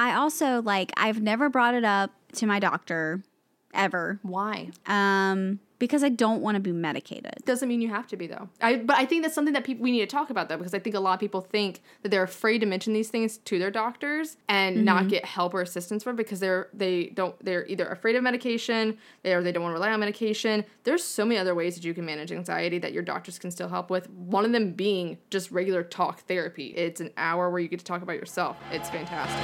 I also like I've never brought it up to my doctor ever. Why? Um because I don't want to be medicated. Doesn't mean you have to be though. I but I think that's something that people we need to talk about though because I think a lot of people think that they're afraid to mention these things to their doctors and not mm-hmm. get help or assistance from because they're they don't they're either afraid of medication or they don't want to rely on medication. There's so many other ways that you can manage anxiety that your doctors can still help with. One of them being just regular talk therapy. It's an hour where you get to talk about yourself. It's fantastic.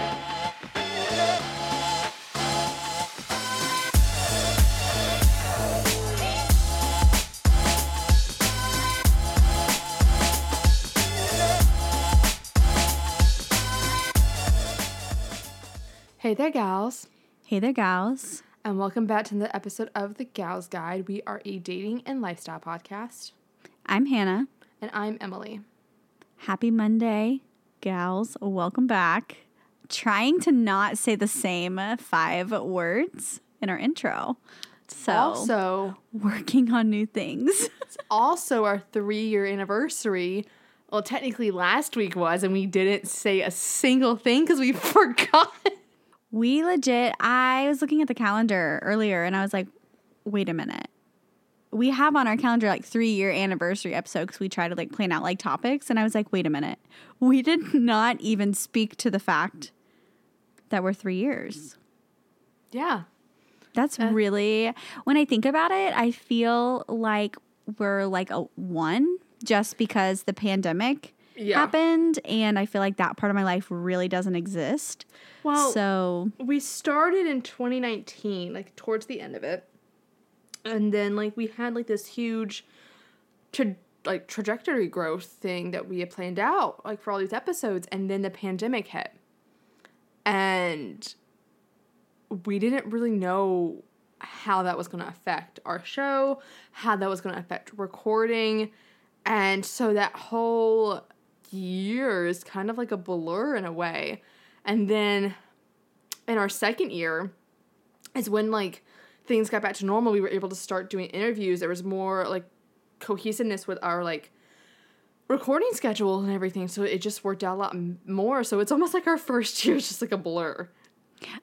Hey there, gals. Hey there, gals. And welcome back to the episode of The Gals Guide. We are a dating and lifestyle podcast. I'm Hannah. And I'm Emily. Happy Monday, gals. Welcome back. Trying to not say the same five words in our intro. So, Also, working on new things. it's also our three year anniversary. Well, technically last week was, and we didn't say a single thing because we forgot. We legit, I was looking at the calendar earlier and I was like, wait a minute. We have on our calendar like three year anniversary episode because we try to like plan out like topics. And I was like, wait a minute. We did not even speak to the fact that we're three years. Yeah. That's really, when I think about it, I feel like we're like a one just because the pandemic Yeah. happened. And I feel like that part of my life really doesn't exist. Well, so we started in 2019, like towards the end of it. And then like we had like this huge tra- like trajectory growth thing that we had planned out like for all these episodes and then the pandemic hit. And we didn't really know how that was going to affect our show, how that was going to affect recording. And so that whole year is kind of like a blur in a way. And then in our second year is when like things got back to normal. We were able to start doing interviews. There was more like cohesiveness with our like recording schedule and everything. So it just worked out a lot more. So it's almost like our first year is just like a blur.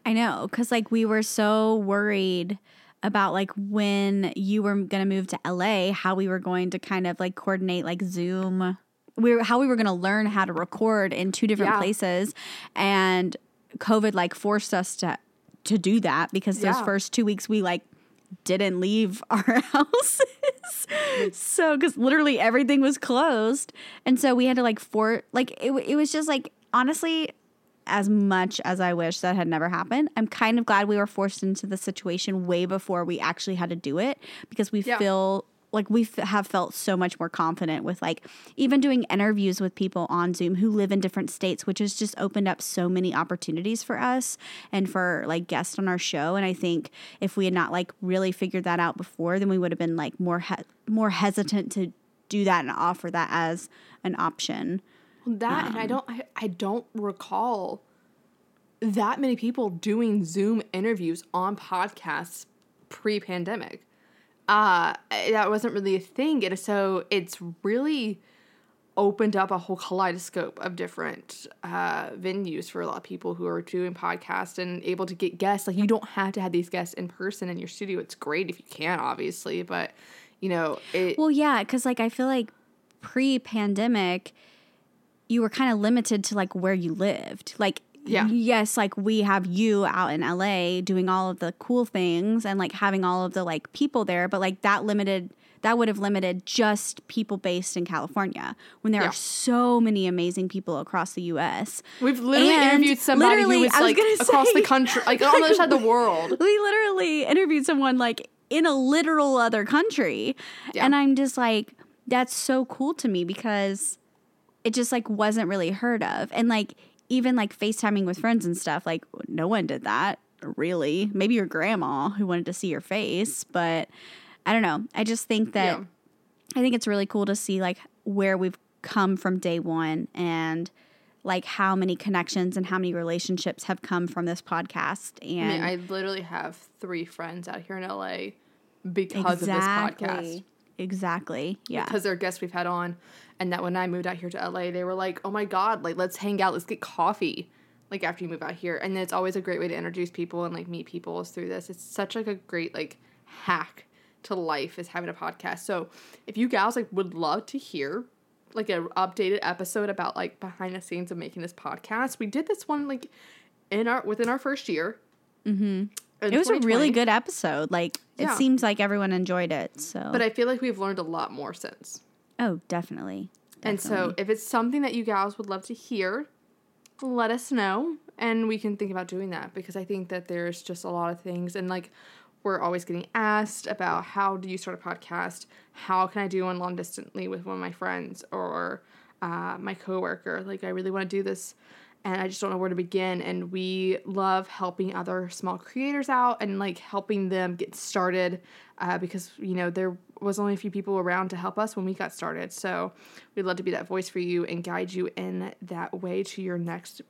I know, because like we were so worried about like when you were gonna move to LA, how we were going to kind of like coordinate like Zoom. We were how we were gonna learn how to record in two different Yeah. places, and COVID like forced us to to do that because those Yeah. first two weeks we like didn't leave our houses. so because literally everything was closed, and so we had to like for like it. It was just like honestly as much as I wish that had never happened, I'm kind of glad we were forced into the situation way before we actually had to do it because we Yeah. feel like we f- have felt so much more confident with like even doing interviews with people on Zoom who live in different states, which has just opened up so many opportunities for us and for like guests on our show. And I think if we had not like really figured that out before, then we would have been like more he- more hesitant to do that and offer that as an option. That and I um, don't I, I don't recall that many people doing Zoom interviews on podcasts pre-pandemic. Uh that wasn't really a thing. And so it's really opened up a whole kaleidoscope of different uh, venues for a lot of people who are doing podcasts and able to get guests. Like you don't have to have these guests in person in your studio. It's great if you can, obviously, but you know it. Well, yeah, because like I feel like pre-pandemic, you were kind of limited to like where you lived. Like, Yeah. yes, like we have you out in LA doing all of the cool things and like having all of the like people there, but like that limited. That would have limited just people based in California when there Yeah. are so many amazing people across the U.S. We've literally And interviewed somebody who literally, was was like across say- the country, like on the other side of the world. We literally interviewed someone like in a literal other country. Yeah. And I'm just like, that's so cool to me because it just like wasn't really heard of. And like even like FaceTiming with friends and stuff, like no one did that really. Maybe your grandma who wanted to see your face, but I don't know. I just think that Yeah. I think it's really cool to see like where we've come from day one and like how many connections and how many relationships have come from this podcast I and mean, I literally have three friends out here in LA because of this podcast. Exactly. Yeah. Because they're guests we've had on. And that when I moved out here to LA, they were like, oh my God, like, let's hang out, let's get coffee. like after you move out here. And it's always a great way to introduce people and like meet people is through this. It's such like a great like hack to life is having a podcast. So if you gals like would love to hear like an updated episode about like behind the scenes of making this podcast, we did this one like in our within our first year. Mm-hmm. It was a really good episode. Like Yeah. it seems like everyone enjoyed it. So, But I feel like we've learned a lot more since. Oh, definitely. And so if it's something that you gals would love to hear, let us know and we can think about doing that because I think that there's just a lot of things and like we're always getting asked about how do you start a podcast? How can I do one long distantly with one of my friends or uh, my coworker? Like I really want to do this and I just don't know where to begin. And we love helping other small creators out and like helping them get started uh, because you know there was only a few people around to help us when we got started. So we'd love to be that voice for you and guide you in that way to your next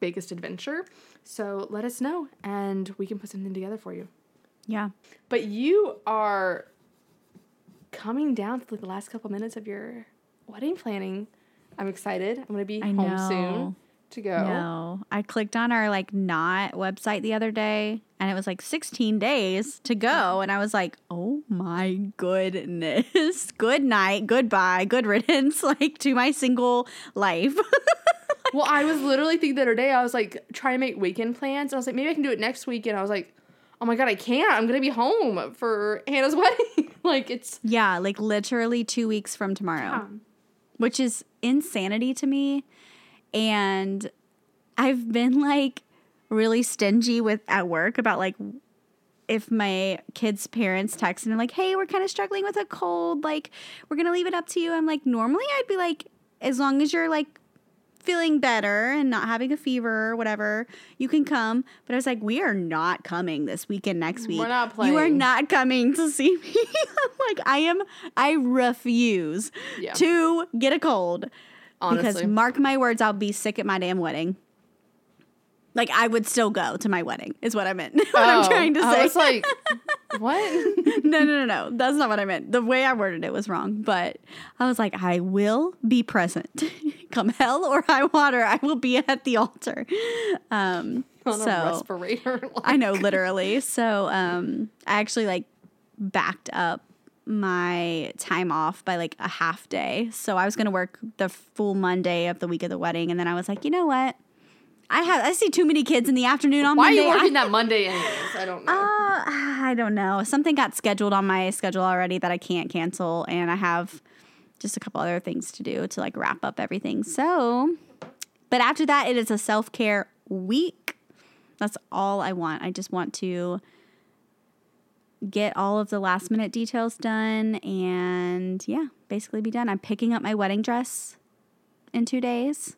biggest adventure. So let us know and we can put something together for you. yeah. But you are coming down to like the last couple minutes of your wedding planning. I'm excited. I'm gonna be I home know. soon to go. No, I clicked on our like not website the other day and it was like 16 days to go. And I was like, oh my goodness. Good night, goodbye, good riddance, like to my single life. Well, I was literally thinking the other day, I was like trying to make weekend plans. And I was like, maybe I can do it next weekend. I was like, oh my God, I can't. I'm going to be home for Hannah's wedding. like, it's. yeah, like literally two weeks from tomorrow, um, which is insanity to me. And I've been like really stingy with at work about like if my kids' parents text and like, hey, we're kind of struggling with a cold, like, we're gonna leave it up to you. I'm like, normally I'd be like, as long as you're like feeling better and not having a fever or whatever, you can come. But I was like, we are not coming this weekend next week. We're not playing. You are not coming to see me. I'm like, I am, I refuse Yeah. to get a cold. Honestly. Because mark my words, I'll be sick at my damn wedding. Like I would still go to my wedding, is what I meant. what I'm Oh, trying to say. I was like, what? no, no, no, no. That's not what I meant. The way I worded it was wrong. But I was like, I will be present. Come hell or high water, I will be at the altar. Um, On a so respirator. I know, literally. So um, I actually like backed up my time off by like a half day. So I was going to work the full Monday of the week of the wedding. And then I was like, you know what? I have I see too many kids in the afternoon on Monday. Why are you working I, that Monday anyways? I don't know. uh, I don't know. Something got scheduled on my schedule already that I can't cancel, and I have just a couple other things to do to like wrap up everything. So, but after that, it is a self care week. That's all I want. I just want to get all of the last minute details done and yeah, basically be done. I'm picking up my wedding dress in two days,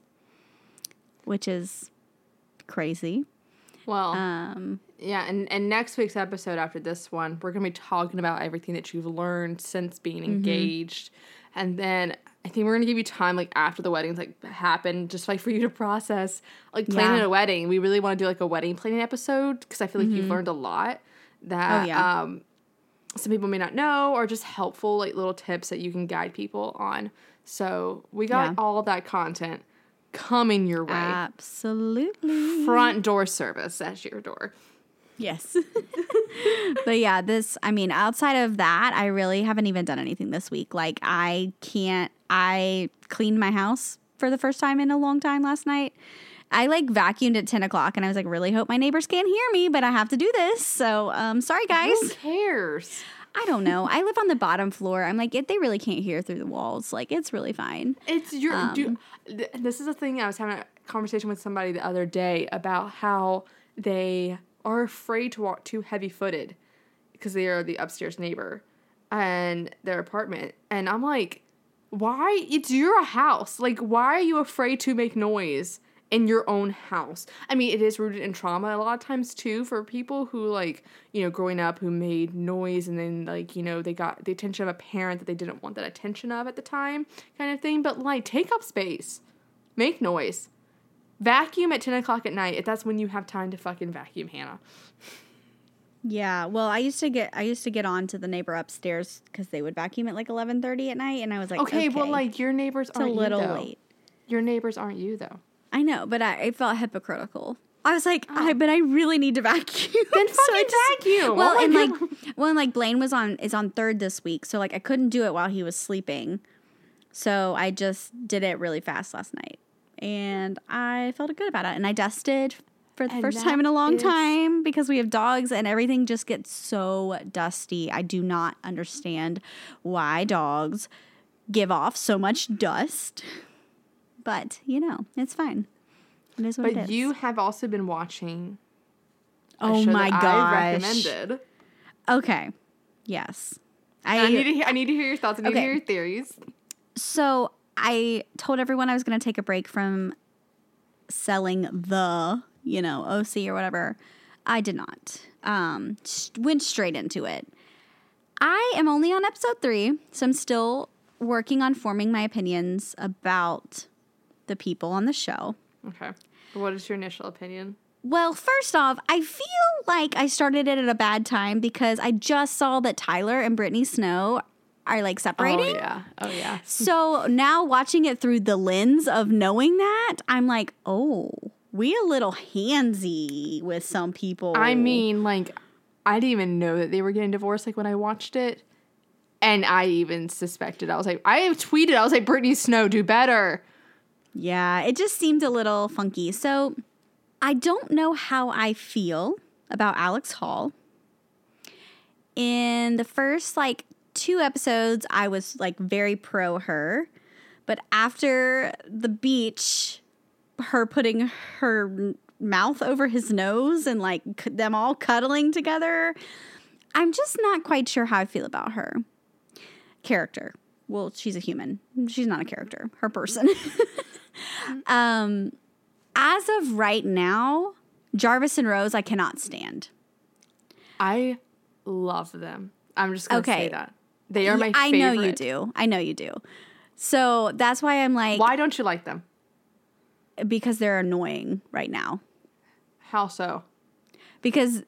which is crazy. well, Um, yeah, and, and next week's episode after this one, we're going to be talking about everything that you've learned since being Mm-hmm. engaged. And then I think we're going to give you time, like, after the wedding's, like, happened, just, like, for you to process, like, planning Yeah. a wedding. We really want to do, like, a wedding planning episode because I feel like you've learned a lot that Mm-hmm. Oh, yeah. um, some people may not know or just helpful, like, little tips that you can guide people on. So we got Yeah. all that content coming your way. absolutely. Front door service at your door. Yes. but yeah, this, I mean, outside of that, I really haven't even done anything this week. Like, I can't, I cleaned my house for the first time in a long time last night. I like vacuumed at 10 o'clock and I was like, really hope my neighbors can't hear me, but I have to do this. So, um, sorry guys. Who cares? I don't know. I live on the bottom floor. I'm like, it, they really can't hear through the walls. Like, it's really fine. It's your. Um, do, th- this is a thing I was having a conversation with somebody the other day about how they are afraid to walk too heavy footed because they are the upstairs neighbor and their apartment. And I'm like, why? It's your house. Like, why are you afraid to make noise? In your own house. I mean, it is rooted in trauma a lot of times too for people who, like, you know, growing up who made noise and then, like, you know, they got the attention of a parent that they didn't want that attention of at the time, kind of thing. But, like, take up space, make noise, vacuum at 10 o'clock at night if that's when you have time to fucking vacuum, Hannah. Yeah, well, I used to get I used to get on to the neighbor upstairs because they would vacuum at like eleven thirty at night, and I was like, Okay, well, like, your neighbors it's a little you, late. Your neighbors aren't you, though. I know, but I, I felt hypocritical. I was like, I, oh. but I really need to vacuum. Then So fucking vacuum. Oh well, Oh and like, God. well, and like Blaine was on is on third this week, so like I couldn't do it while he was sleeping. So I just did it really fast last night, and I felt good about it. And I dusted for the And first time in a long is- time because we have dogs, and everything just gets so dusty. I do not understand why dogs give off so much dust, but you know it's fine. It is what it But is. you have also been watching. oh my gosh! I recommended. Okay, yes. And I need to. Hear, I need to hear your thoughts. I need Okay. to hear your theories. So I told everyone I was going to take a break from selling the, you know, OC or whatever. I did not. Um, went straight into it. I am only on episode three, so I'm still working on forming my opinions about the people on the show. Okay. What is your initial opinion? Well, first off, I feel like I started it at a bad time because I just saw that Tyler and Brittany Snow are like separating. Oh yeah. Oh yeah. So now watching it through the lens of knowing that, I'm like, oh, we a little handsy with some people. I mean, like, I didn't even know that they were getting divorced. Like when I watched it, and I even suspected. I was like, I have tweeted. I was like, Brittany Snow, do better. Yeah, it just seemed a little funky. So I don't know how I feel about Alex Hall. In the first like two episodes, I was like very pro her. But after the beach, her putting her mouth over his nose and like them all cuddling together, I'm just not quite sure how I feel about her character. Well, she's a human. She's not a character. Her person. um, as of right now, Jarvis and Rose, I cannot stand. I love them. I'm just gonna Okay. say that they are my. I favorite. know you do. I know you do. So that's why I'm like, Why don't you like them? because they're annoying right now. How so? Because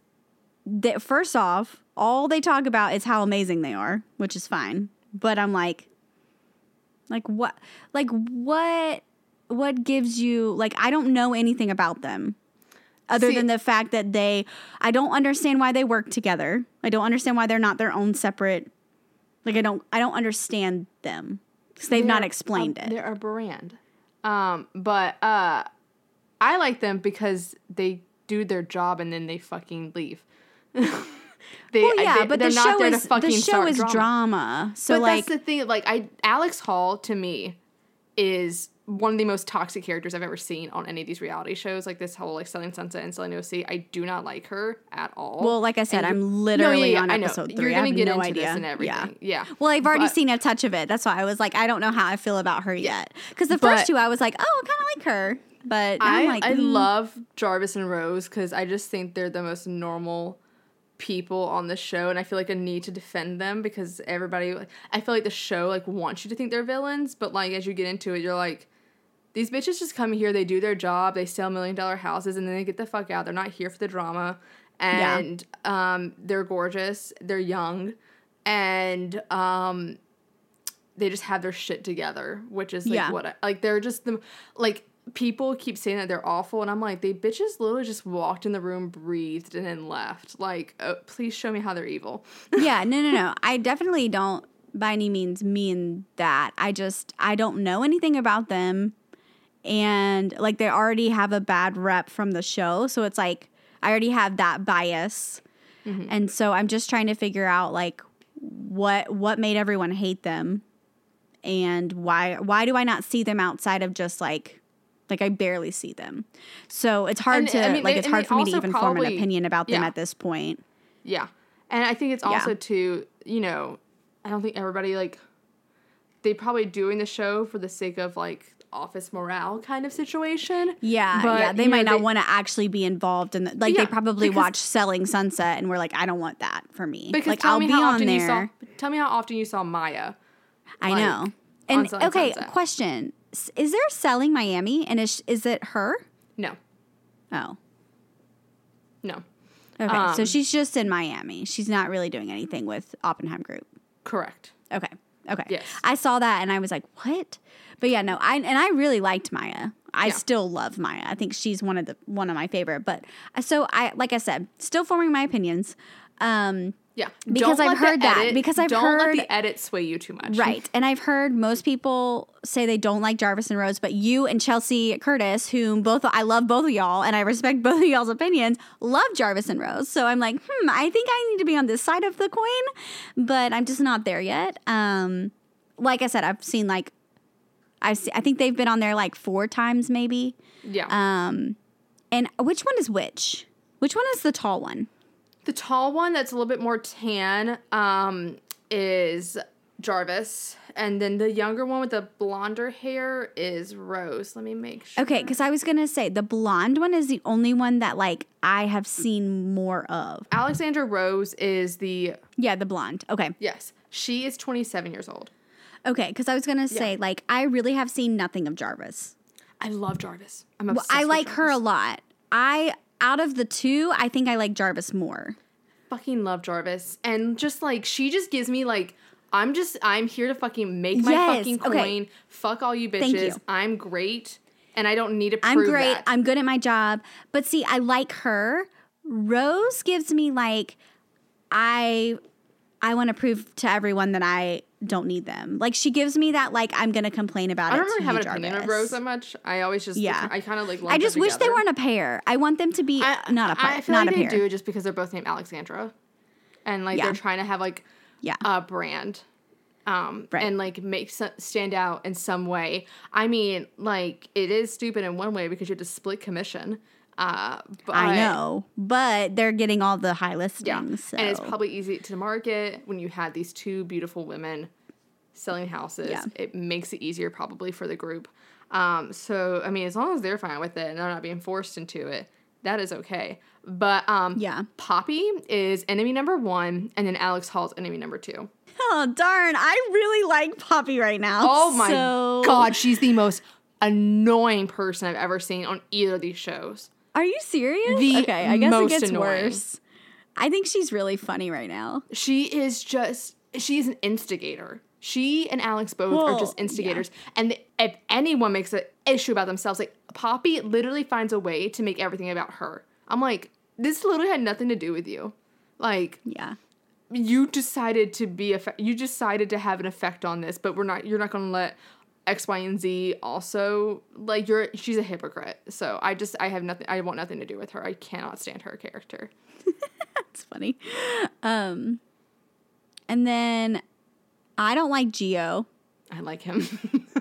they, first off, all they talk about is how amazing they are, which is fine. But I'm like, like what, like what, what gives you like I don't know anything about them. Other See- than the fact that they, I don't understand why they work together. I don't understand why they're not their own separate. Like I don't, I don't understand them because they've not explained a, it. They're a brand. Um, but uh, I like them because they do their job and then they fucking leave. they, Well, yeah, they- but they're the not show there to is fucking the show is drama. So but like, that's the thing. Like I, Alex Hall to me is one of the most toxic characters I've ever seen on any of these reality shows. Like this whole like Selling Sunset and Selling OC. I do not like her at all. well, like I said, And I'm No, yeah, literally yeah, on I know. episode You're gonna get no into idea. this and everything. Yeah. yeah. Well, I've already But- seen a touch of it. That's why I was like, I don't know how I feel about her yet. Because the first But- two, I was like, oh, I kind of like her. But I, like, I mm. love Jarvis and Rose because I just think they're the most normal people on the show, and I feel like a need to defend them because everybody. I feel like the show like wants you to think they're villains, but like as you get into it, you're like, these bitches just come here, they do their job, they sell million dollar houses, and then they get the fuck out. They're not here for the drama, Yeah. and um, they're gorgeous, they're young, and um, they just have their shit together, which is like Yeah. what I, like they're just the like people keep saying that they're awful, and I'm like they bitches literally just walked in the room, breathed, and then left. Like, oh, please show me how they're evil. yeah, no, no, no. I definitely don't by any means mean that. I just, I don't know anything about them. And like they already have a bad rep from the show. So it's like, I already have that bias. Mm-hmm. And so I'm just trying to figure out like what what made everyone hate them and why why do I not see them outside of just like like I barely see them. So it's hard And, to I mean, like it's hard for me to even form an opinion about them yeah. at this point. Yeah. And I think it's Yeah. also too, you know, I don't think everybody like they probably doing the show for the sake of like office morale kind of situation. Yeah, But, yeah. They might know, not want to actually be involved in the, like they probably because- watch Selling Sunset and we're like, I don't want that for me. Because like I'll me be how on often there. you saw tell me how often you saw Maya. I like, know. And okay, Sunset. question: Is there Selling Miami, and is is it her? No. Oh, No. okay. so Um, she's just in Miami. She's not really doing anything with Oppenheim Group. Correct. Okay. Okay. Yes. I saw that and I was like, what? But yeah, no, I and I really liked Maya. I Yeah. still love Maya. I think she's one of the one of my favorite. But uh, so I like I said, still forming my opinions. Um, Yeah, Because Don't I've heard that. edit- Because I've don't let the edit sway you too much. Right. And I've heard most people say they don't like Jarvis and Rose, but you and Chelsea Curtis, whom both I love both of y'all and I respect both of y'all's opinions, love Jarvis and Rose. So I'm like, hmm, I think I need to be on this side of the coin, but I'm just not there yet. Um, like I said, I've seen like I've se- I think they've been on there like four times maybe. Yeah. Um, and which one is which? Which one is the tall one? The tall one that's a little bit more tan um, is Jarvis. And then the younger one with the blonder hair is Rose. Let me make sure. Okay, because I was gonna say the blonde one is the only one that like I have seen more of. Alexandra Rose is the, Yeah, the blonde. Okay, yes, she is 27 years old. okay, because I was gonna say like I really have seen nothing of Jarvis. I love Jarvis. I'm obsessed. Well, I like her a lot. I out of the two, I think I like Jarvis more. Fucking love Jarvis. And just like, she just gives me like, I'm just, I'm here to fucking make my Yes, fucking coin. okay. Fuck all you bitches. You. I'm great. And I don't need to I'm great. that. I'm good at my job. But see, I like her. Rose gives me like I I want to prove to everyone that I don't need them. Like she gives me that like I'm gonna complain about I it. I don't really have an opinion of Rose that much. I always just Yeah. I kind of like. I just wish they weren't a pair. I want them to be I, not a pair. I feel Not like a they pair. do just because they're both named Alexandra, and like Yeah. they're trying to have like Yeah. a brand, um, Right. and like make stand out in some way. I mean, like it is stupid in one way because you have to split commission. Uh, but I know, but they're getting all the high Yeah, listings. So. and it's probably easy to market when you had these two beautiful women selling houses. Yeah. It makes it easier probably for the group. Um, so I mean, as long as they're fine with it and they're not being forced into it, that is okay. But um, Yeah. Polly is enemy number one, and then Alex Hall's enemy number two. oh darn! I really like Polly right now. Oh my So- god, she's the most annoying person I've ever seen on either of these shows. Are you serious? The okay, I guess it gets annoying. worse. I think she's really funny right now. She is just she's an instigator. She and Alex both are just instigators. And if anyone makes an issue about themselves, like Polly literally finds a way to make everything about her. I'm like, this literally had nothing to do with you. Like Yeah. you decided to be a you decided to have an effect on this, but we're not you're not going to let X, Y, and Z also like you're she's a hypocrite. So I just I have nothing I want nothing to do with her. I cannot stand her character. It's funny. Um, and then I don't like Gio. I like him.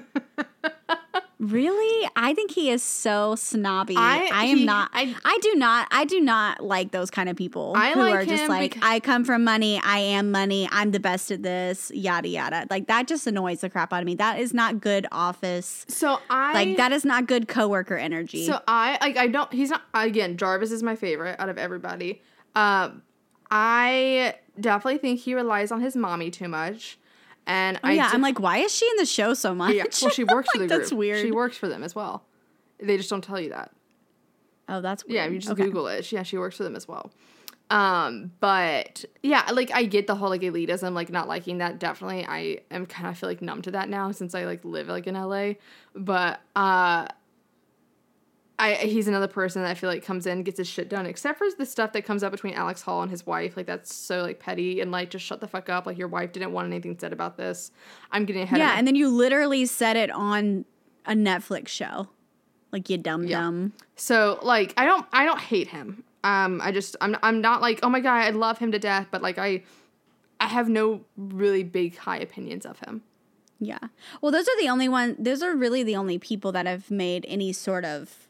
Really? I think he is so snobby. I, I- am he- not. I- I, do not. I do not like those kind of people I who like are just like, I come from money. I am money. I'm the best at this. Yada yada. Like that just annoys the crap out of me. That is not good office. so I Like that is not good coworker energy. So I like I don't he's not again Jarvis is my favorite out of everybody. Um I definitely think he relies on his mommy too much. And oh, I yeah, de- I'm like, why is she in the show so much? yeah, well she works for the group. That's weird. She works for them as well. They just don't tell you that. oh, that's weird. Yeah, you just Okay. Google it. Yeah, she works for them as well. Um, but yeah, like I get the whole like elitism, like not liking that. Definitely, I am kind of feel like numb to that now since I like live like in LA. But uh, I he's another person that I feel like comes in gets his shit done. Except for the stuff that comes up between Alex Hall and his wife, like that's so like petty and like just shut the fuck up. Like your wife didn't want anything said about this. I'm getting ahead. Yeah, and then you literally said it on a Netflix show. Like you dumb Yeah. dumb. So like I don't I don't hate him. Um I just I'm I'm not like oh my god I love him to death but like I I have no really big high opinions of him. Yeah. Well, those are the only one. Those are really the only people that have made any sort of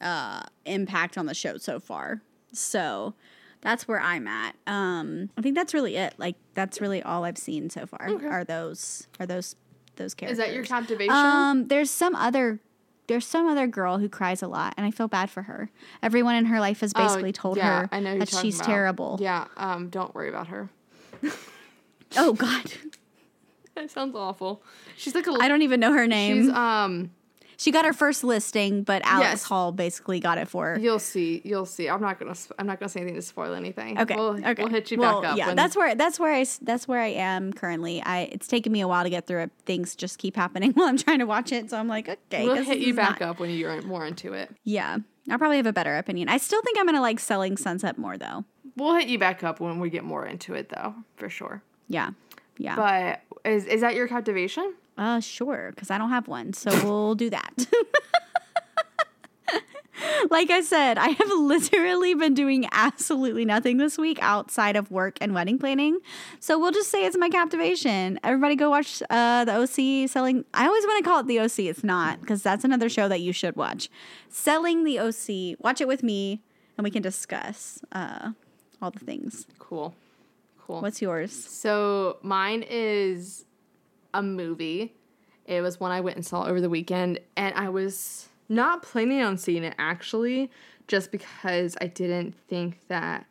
uh, impact on the show so far. So that's where I'm at. Um, I think that's really it. Like that's really all I've seen so far. Okay. Are those are those those characters? Is that your captivation? Um, there's some other. There's some other girl who cries a lot, and I feel bad for her. Everyone in her life has basically Oh, told yeah, her I know that she's about. terrible. Yeah, um don't worry about her. Oh God, That sounds awful. She's like a I don't even know her name. she's um She got her first listing, but Alex Yes. Hall basically got it for her. You'll see. You'll see. I'm not gonna. I'm not gonna say anything to spoil anything. Okay. We'll, okay. We'll hit you Well, back up. Yeah, when- that's where that's where I that's where I am currently. I it's taken me a while to get through it. Things just keep happening while I'm trying to watch it, so I'm like, okay, We'll hit you back not- up when you're more into it. Yeah, I'll probably have a better opinion. I still think I'm gonna like Selling Sunset more though. We'll hit you back up when we get more into it, though, for sure. Yeah, yeah. But is is that your captivation? Uh, sure, because I don't have one, so we'll do that. like I said, I have literally been doing absolutely nothing this week outside of work and wedding planning. So we'll just say it's my captivation. Everybody go watch uh, the OC selling. I always want to call it the OC. It's not because that's another show that you should watch. Selling the OC. Watch it with me, and we can discuss uh, all the things. Cool. Cool. What's yours? So mine is a movie. It was one I went and saw over the weekend, and I was not planning on seeing it actually, just because I didn't think that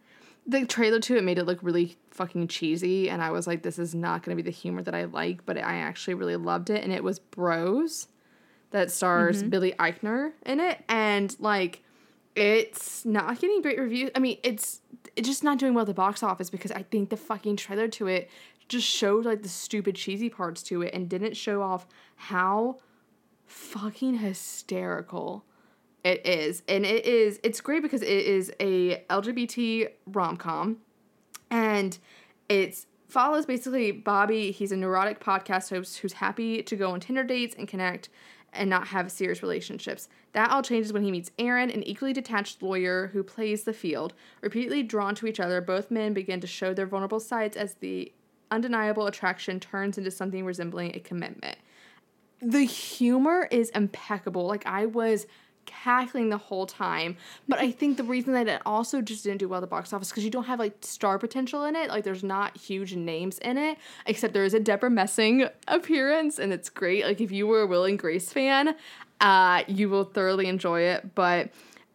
the trailer to it made it look really fucking cheesy, and I was like, this is not going to be the humor that I like, but I actually really loved it, and it was Bros that stars mm-hmm. Billy Eichner in it, and like it's not getting great reviews. I mean, it's it's just not doing well at the box office because I think the fucking trailer to it just showed like the stupid cheesy parts to it and didn't show off how fucking hysterical it is. And it is it's great because it is a LGBT rom-com and it's follows basically Bobby. He's a neurotic podcast host who's happy to go on Tinder dates and connect and not have serious relationships. That all changes when he meets Aaron, an equally detached lawyer who plays the field. Repeatedly drawn to each other, both men begin to show their vulnerable sides as the undeniable attraction turns into something resembling a commitment. The humor is impeccable. Like I was cackling the whole time. But I think the reason that it also just didn't do well at the box office because you don't have like star potential in it. Like there's not huge names in it, except there is a Debra Messing appearance, and it's great. Like if you were a Will and Grace fan, uh, you will thoroughly enjoy it. But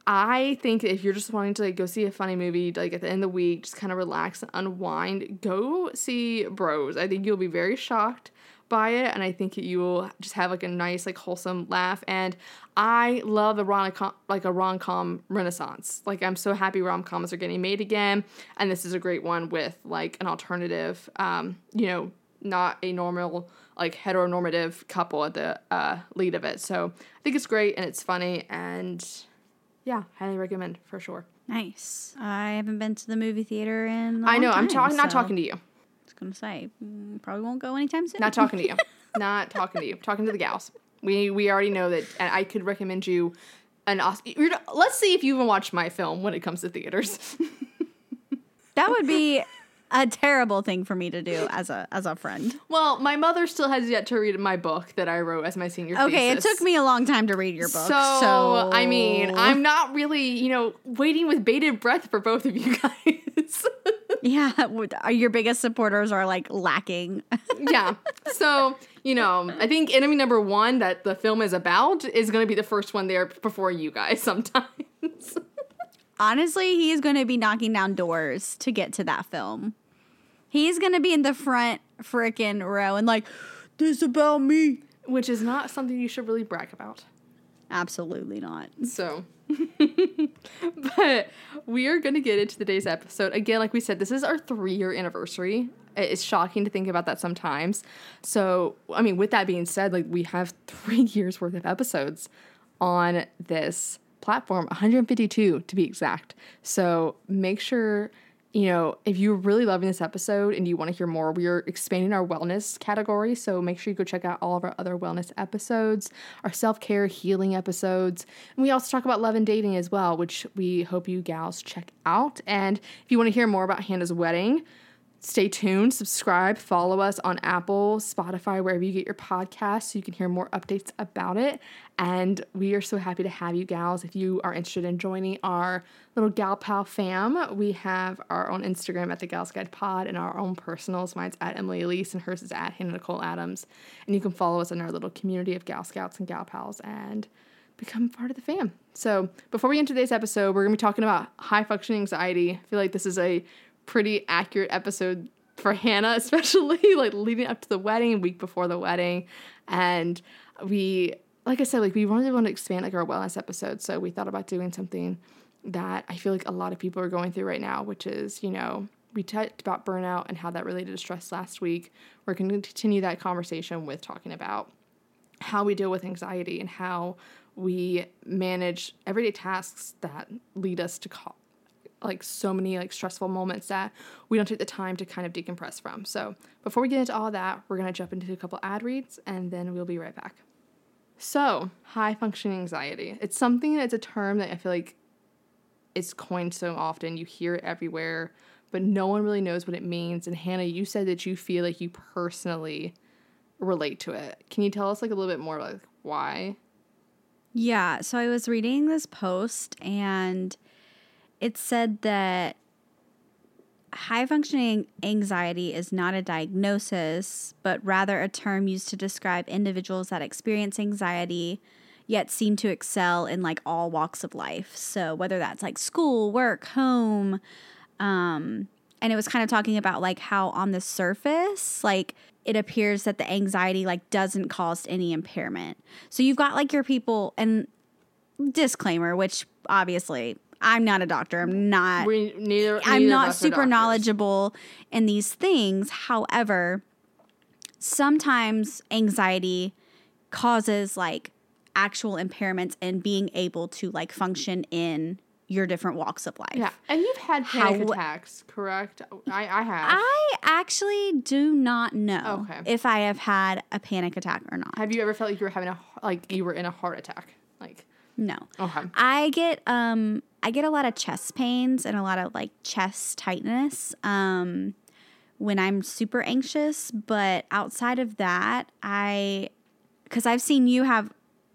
I think if you're just wanting to like go see a funny movie, like at the end of the week, just kind of relax and unwind, go see Bros. I think you'll be very shocked by it, and I think you will just have like a nice, like wholesome laugh. And I love a rom like a rom com renaissance. Like I'm so happy rom coms are getting made again, and this is a great one with like an alternative, um, you know, not a normal like heteronormative couple at the uh, lead of it. So I think it's great and it's funny and yeah, highly recommend for sure. Nice. I haven't been to the movie theater in. I know I'm talking, not talking to you, I was gonna say mm, probably won't go anytime soon. not talking to you, not talking to you, talking to the gals. We we already know that, and I could recommend you an Oscar. Let's see if you even watch my film when it comes to theaters. that would be a terrible thing for me to do as a as a friend. well, my mother still has yet to read my book that I wrote as my senior. Okay, it took me a long time to read your book. So, So, I mean, I'm not really, you know, waiting with bated breath for both of you guys. yeah. Uh, your biggest supporters are like lacking. yeah. So, you know, I think enemy number one that the film is about is going to be the first one there before you guys sometimes. Honestly, he's going to be knocking down doors to get to that film. He's to be in the front frickin' row and like, this about me. Which is not something you should really brag about. Absolutely not. So, but we are going to get into today's episode. Again, like we said, this is our three year anniversary. It's shocking to think about that sometimes. So, I mean, with that being said, like we have three years worth of episodes on this platform, 152 to be exact. So, make sure you know, if you're really loving this episode and you want to hear more, we're expanding our wellness category. So make sure you go check out all of our other wellness episodes, our self care healing episodes. And we also talk about love and dating as well, which we hope you gals check out. And if you want to hear more about Hannah's wedding, stay tuned, subscribe, follow us on Apple, Spotify, wherever you get your podcasts so you can hear more updates about it. And we are so happy to have you gals. If you are interested in joining our little Gal Pal fam, we have our own Instagram at the Gals Guide Pod and our own personals. Mine's at Emily Aleece and hers is at Hannah Nicole Adams. And you can follow us in our little community of Gal Scouts and Gal Pals and become part of the fam. So before we end today's episode, we're gonna be talking about high functioning anxiety. I feel like this is a pretty accurate episode for Hannah, especially like leading up to the wedding, week before the wedding. And we like I said, like we really want to expand like our wellness episode. So we thought about doing something that I feel like a lot of people are going through right now, which is, you know, we talked about burnout and how that related to stress last week. We're going to continue that conversation with talking about how we deal with anxiety and how we manage everyday tasks that lead us to co- like so many like stressful moments that we don't take the time to kind of decompress from. So before we get into all that, we're gonna jump into a couple ad reads and then we'll be right back. So high functioning anxiety. It's something that's a term that I feel like it's coined so often. You hear it everywhere, but no one really knows what it means. And Hannah, you said that you feel like you personally relate to it. Can you tell us like a little bit more like why? Yeah, so I was reading this post and it said that high functioning anxiety is not a diagnosis, but rather a term used to describe individuals that experience anxiety yet seem to excel in like all walks of life. So whether that's like school, work, home, um, and it was kind of talking about like how on the surface, like it appears that the anxiety like doesn't cause any impairment. So you've got like your people and disclaimer, which obviously I'm not a doctor. I'm not. We neither. I'm not super knowledgeable in these things. However, sometimes anxiety causes like actual impairments in being able to like function in your different walks of life. Yeah, and you've had panic How- attacks, correct? I I have. I actually do not know Okay. if I have had a panic attack or not. have you ever felt like you were having a like you were in a heart attack? Like No. okay. I get um I get a lot of chest pains and a lot of like chest tightness um when I'm super anxious, but outside of that, I cuz I've seen you have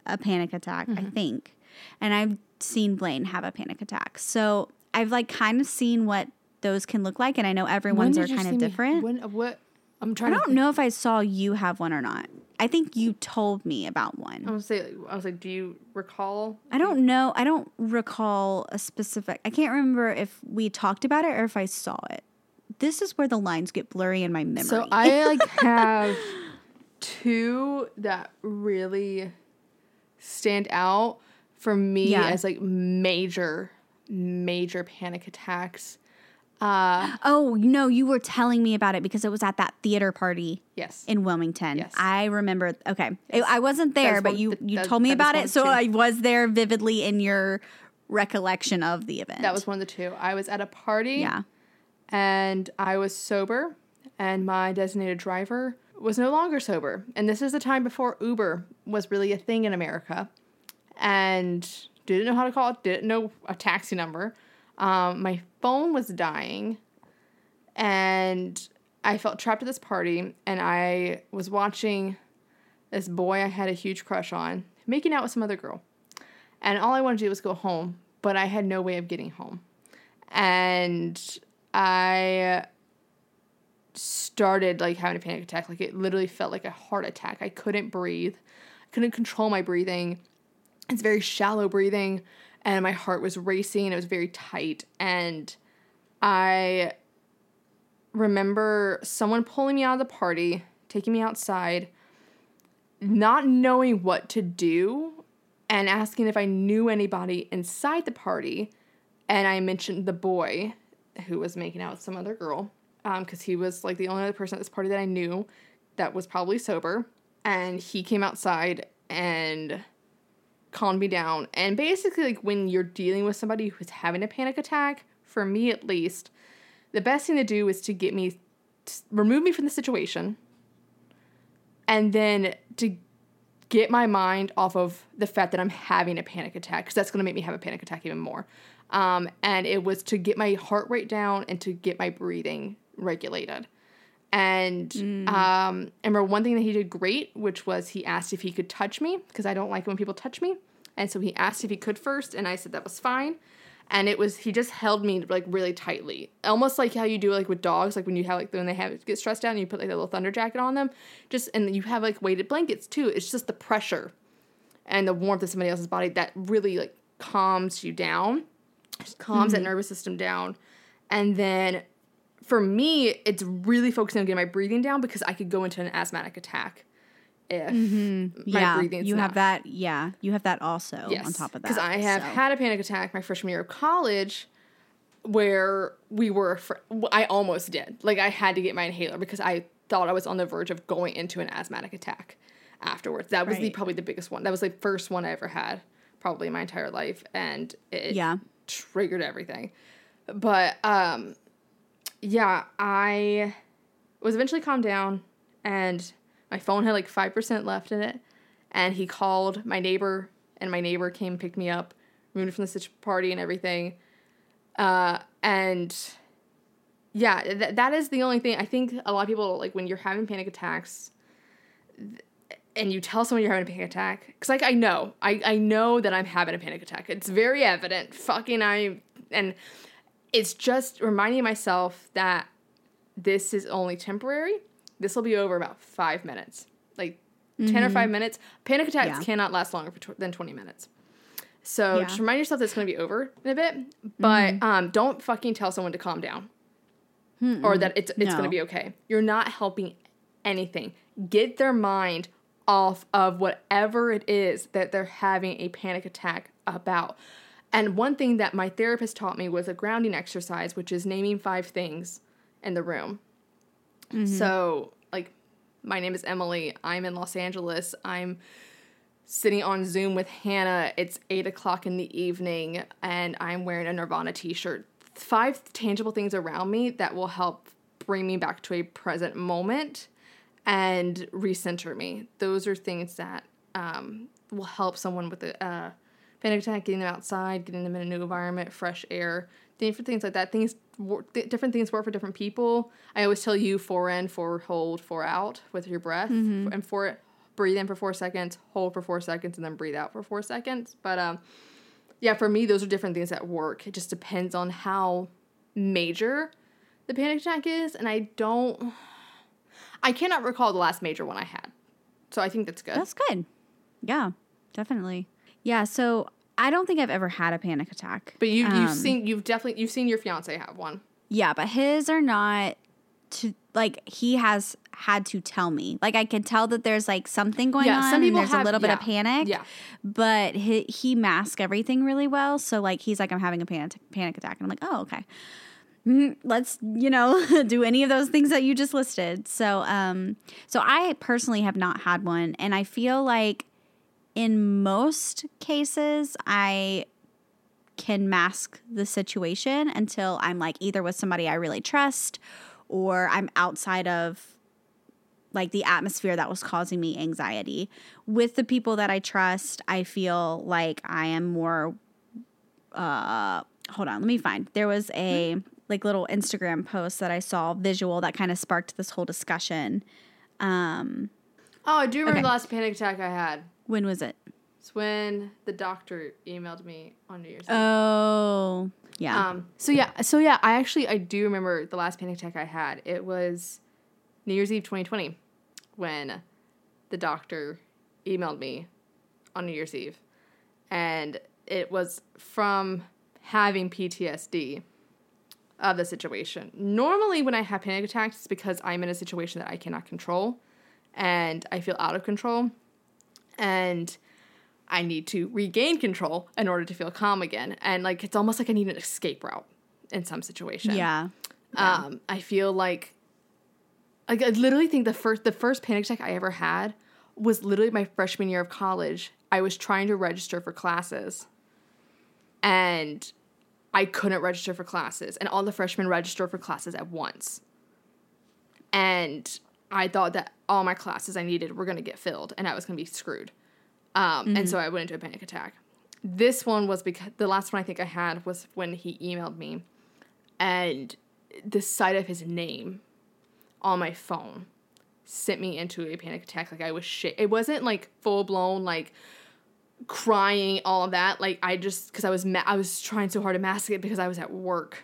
a panic attack, I think. And I've seen Blaine have a panic attack. So, I've like kind of seen what those can look like and I know everyone's are kind of me- different. When what? I'm trying to. don't know if I saw you have one or not. I think you told me about one. I was say I was like, do you recall? I don't know. I don't recall a specific. I can't remember if we talked about it or if I saw it. This is where the lines get blurry in my memory. So I like have two that really stand out for me Yeah. as like major, major panic attacks. Uh oh no, you were telling me about it because it was at that theater party yes. in Wilmington. Yes. I remember. Okay, I- I wasn't there, but you you that- told me about it, so two. I was there vividly in your recollection of the event. that was one of the two. I was at a party yeah. and I was sober, and my designated driver was no longer sober. And this is the time before Uber was really a thing in America, and didn't know how to call it, didn't know a taxi number. Um, my phone was dying, and I felt trapped at this party, and I was watching this boy I had a huge crush on making out with some other girl. And all I wanted to do was go home, but I had no way of getting home. And I started like having a panic attack. Like it literally felt like a heart attack. I couldn't breathe. I couldn't control my breathing. It's very shallow breathing and my heart was racing. It was very tight and I remember someone pulling me out of the party, taking me outside, not knowing what to do and asking if I knew anybody inside the party. And I mentioned the boy who was making out with some other girl um, because he was like the only other person at this party that I knew that was probably sober. And he came outside and calmed me down. And basically, like when you're dealing with somebody who's having a panic attack, for me at least, the best thing to do is to get me, to remove me from the situation, and then to get my mind off of the fact that I'm having a panic attack because that's going to make me have a panic attack even more. Um, and it was to get my heart rate down and to get my breathing regulated. And um, I remember one thing that he did great, which was he asked if he could touch me because I don't like it when people touch me. And so he asked if he could first, and I said that was fine. And it was he just held me like really tightly, almost like how you do like with dogs, like when you have like when they have get stressed out and you put like a little thunder jacket on them, just and you have like weighted blankets too. It's just the pressure and the warmth of somebody else's body that really like calms you down, just calms that nervous system down. And then for me, it's really focusing on getting my breathing down because I could go into an asthmatic attack if Mm-hmm. my yeah, breathing's you not have that. Yeah, you have that also on top of that. Because I have so. had a panic attack my freshman year of college where we were, fr- I almost did. Like, I had to get my inhaler because I thought I was on the verge of going into an asthmatic attack afterwards. That was the probably the biggest one. That was the first one I ever had, probably in my entire life. And it Yeah. triggered everything. But, um, yeah, I was eventually calmed down and my phone had like 5% left in it. And he called my neighbor, and my neighbor came picked me up, moved from the party and everything. Uh, and yeah, th- that is the only thing. I think a lot of people, like when you're having panic attacks, th- and you tell someone you're having a panic attack, because like I know, I, I know that I'm having a panic attack. It's very evident. Fucking I, and it's just reminding myself that this is only temporary. This will be over about five minutes, like 10 or five minutes. Panic attacks Mm-hmm. Yeah. cannot last longer than 20 minutes. So Yeah. just remind yourself that it's going to be over in a bit, but um, don't fucking tell someone to calm down or that it's, it's going to be okay. You're not helping anything. Get their mind off of whatever it is that they're having a panic attack about. And one thing that my therapist taught me was a grounding exercise, which is naming five things in the room. So, like, my name is Emily. I'm in Los Angeles. I'm sitting on Zoom with Hannah. It's eight o'clock in the evening, and I'm wearing a Nirvana t shirt. Five tangible things around me that will help bring me back to a present moment and recenter me. Those are things that um, will help someone with a uh, panic attack, getting them outside, getting them in a new environment, fresh air, different things like that. Things, different things work for different people. I always tell you four in, four hold, four out with your breath, and four breathe in for four seconds, hold for four seconds, and then breathe out for four seconds. But um, yeah, for me, those are different things that work. It just depends on how major the panic attack is, and I don't. I cannot recall the last major one I had. So I think that's good. That's good. Yeah, definitely. Yeah, so I don't think I've ever had a panic attack. but you you've Um, seen you've definitely you've seen your fiance have one. Yeah, but his are not to like he has had to tell me. Like I can tell that there's like something going Yeah, on some people and there's have- a little bit of panic. yeah. But he he masks everything really well. So like he's like I'm having a panic panic attack and I'm like, "Oh, okay." Mm, Let's, you know, do any of those things that you just listed. So um so I personally have not had one and I feel like in most cases I can mask the situation until I'm like either with somebody I really trust or I'm outside of like the atmosphere that was causing me anxiety. With the people that I trust, I feel like I am more uh hold on, let me find. There was a like little Instagram post that I saw visual that kind of sparked this whole discussion. Um Oh, I do remember Okay. the last panic attack I had. When was it? It's when the doctor emailed me on New Year's Eve. Oh, yeah. Um. So yeah. So yeah. I actually I do remember the last panic attack I had. It was New Year's Eve 2020 when the doctor emailed me on New Year's Eve, and it was from having PTSD of the situation. Normally, when I have panic attacks, it's because I'm in a situation that I cannot control, and I feel out of control, and I need to regain control in order to feel calm again. And like it's almost like I need an escape route in some situation. yeah. Um, I feel like like I literally think the first the first panic attack I ever had was literally my freshman year of college. I was trying to register for classes. And I couldn't register for classes. And all the freshmen registered for classes at once. And I thought that all my classes I needed were gonna get filled and I was gonna be screwed. Um, And so I went into a panic attack. This one was because the last one I think I had was when he emailed me, and the sight of his name on my phone sent me into a panic attack. Like I was shit. It wasn't like full blown like crying, all of that. Like I just because I was ma- I was trying so hard to mask it because I was at work,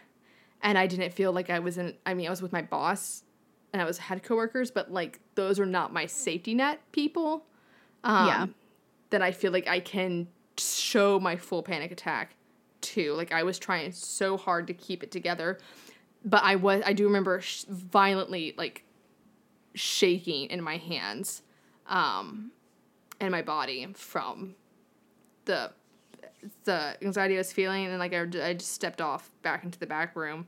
and I didn't feel like I was in. I mean, I was with my boss, and I was had coworkers, but like those are not my safety net people. Um, Yeah. That I feel like I can show my full panic attack to. Like I was trying so hard to keep it together, but I was. I do remember sh- violently like shaking in my hands um, in my body from the the anxiety I was feeling, and like I, I just stepped off back into the back room.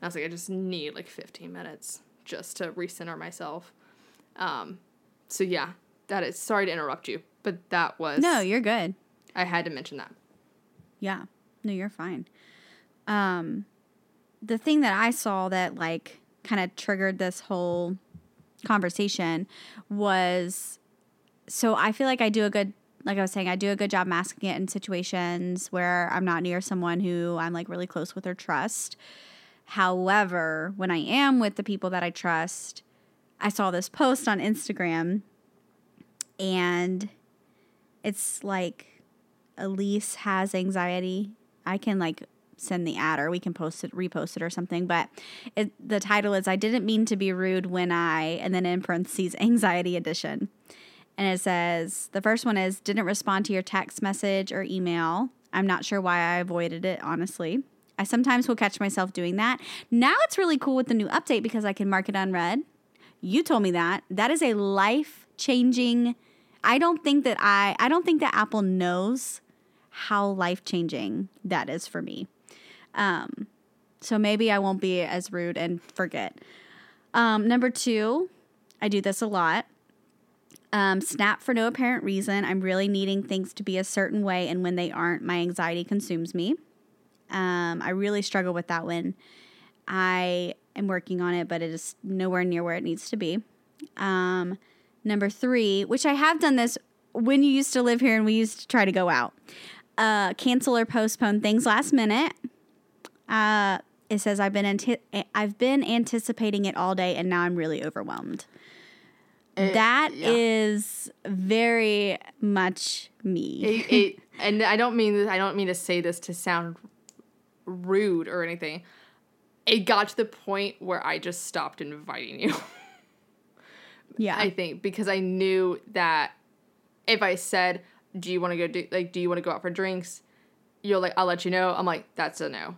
I was like, I just need like 15 minutes just to recenter myself. Um, so yeah, that is sorry to interrupt you, but that was No, you're good. I had to mention that. Yeah. No, you're fine. Um the thing that I saw that like kind of triggered this whole conversation was so I feel like I do a good like I was saying, I do a good job masking it in situations where I'm not near someone who I'm like really close with or trust. However, when I am with the people that I trust, I saw this post on Instagram and it's like Elise has anxiety. I can like send the ad or we can post it, repost it or something. But it, the title is I didn't mean to be rude when I, and then in parentheses, anxiety edition. And it says the first one is didn't respond to your text message or email. I'm not sure why I avoided it, honestly. I sometimes will catch myself doing that. Now it's really cool with the new update because I can mark it unread. You told me that. That is a life changing. I don't think that I I don't think that Apple knows how life changing that is for me. Um, so maybe I won't be as rude and forget. Um, number two, I do this a lot. Um, snap for no apparent reason. I'm really needing things to be a certain way, and when they aren't, my anxiety consumes me. Um, I really struggle with that one. I am working on it, but it is nowhere near where it needs to be. Um, number three, which I have done this when you used to live here and we used to try to go out. Uh, cancel or postpone things last minute. Uh, it says I've been anti- I've been anticipating it all day and now I'm really overwhelmed. It- that yeah. is very much me. it, it, and I don't mean I don't mean to say this to sound rude or anything. It got to the point where I just stopped inviting you. yeah. I think because I knew that if I said, "Do you want to go do like Do you want to go out for drinks?" You're like, "I'll let you know." I'm like, "That's a no."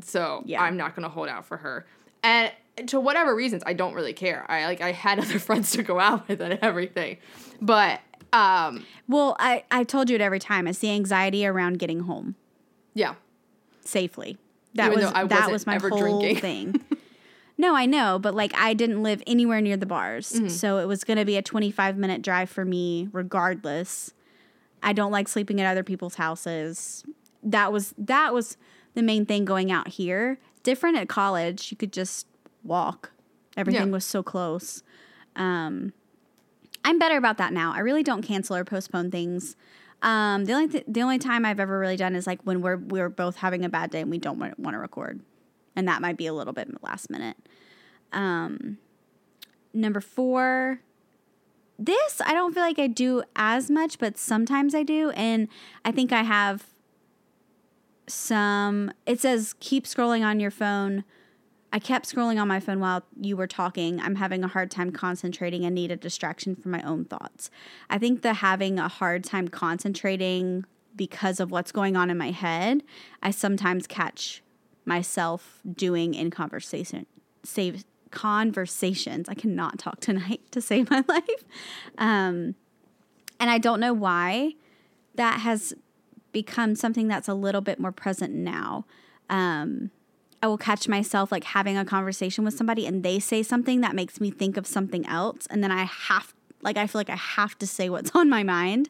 So Yeah. I'm not gonna hold out for her, and to whatever reasons, I don't really care. I like I had other friends to go out with and everything, but um, well, I, I told you it every time. It's the anxiety around getting home yeah, safely. That Even was I that wasn't my whole drinking. thing. no, I know, but like I didn't live anywhere near the bars, Mm-hmm. so it was going to be a 25 minute drive for me regardless. I don't like sleeping at other people's houses. That was that was the main thing going out here. Different at college, you could just walk. Everything Yeah. was so close. Um, I'm better about that now. I really don't cancel or postpone things. Um, the only th- the only time I've ever really done is like when we're we're both having a bad day and we don't want, to record, and that might be a little bit last minute. Um, number four, this I don't feel like I do as much, but sometimes I do, and I think I have some. It says keep scrolling on your phone. I kept scrolling on my phone while you were talking. I'm having a hard time concentrating and need a distraction from my own thoughts. I think the having a hard time concentrating because of what's going on in my head, I sometimes catch myself doing in conversation save conversations. I cannot talk tonight to save my life. Um, and I don't know why that has become something that's a little bit more present now. Um, I will catch myself like having a conversation with somebody and they say something that makes me think of something else. And then I have, like, I feel like I have to say what's on my mind.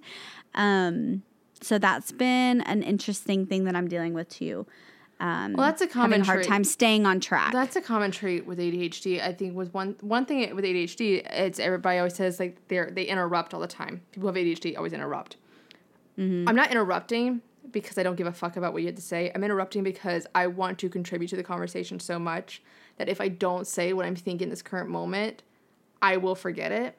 Um, so that's been an interesting thing that I'm dealing with too. Um, Well, that's a having common a hard trait. time staying on track. That's a common trait with ADHD. I think with one one thing with ADHD, it's everybody always says like they're they interrupt all the time. People who have ADHD always interrupt. I'm not interrupting because I don't give a fuck about what you had to say. I'm interrupting because I want to contribute to the conversation so much that if I don't say what I'm thinking in this current moment, I will forget it.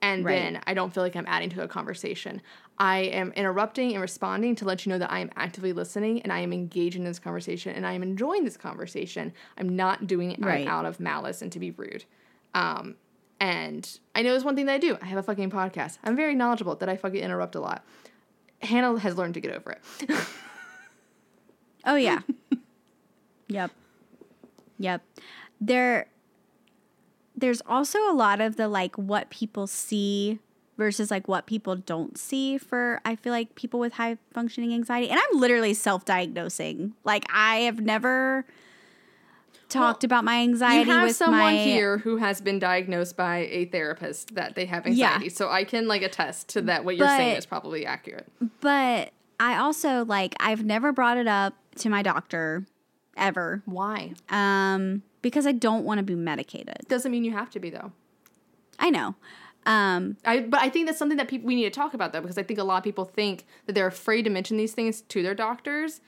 And Right. then I don't feel like I'm adding to a conversation. I am interrupting and responding to let you know that I am actively listening and I am engaged in this conversation and I am enjoying this conversation. I'm not doing it Right. out of malice and to be rude. Um, and I know there's one thing that I do. I have a fucking podcast. I'm very knowledgeable that I fucking interrupt a lot. Hannah has learned to get over it. Oh yeah. yep. Yep. There there's also a lot of the like what people see versus like what people don't see for I feel like people with high functioning anxiety. And I'm literally self-diagnosing. Like I have never talked Well, about my anxiety. You have with someone my here who has been diagnosed by a therapist that they have Yeah. anxiety. So I can like attest to that what you're saying is probably accurate. but I also like I've never brought it up to my doctor ever. Why? Um because I don't want to be medicated. Doesn't mean you have to be though. I know. Um I but I think that's something that people we need to talk about though because I think a lot of people think that they're afraid to mention these things to their doctors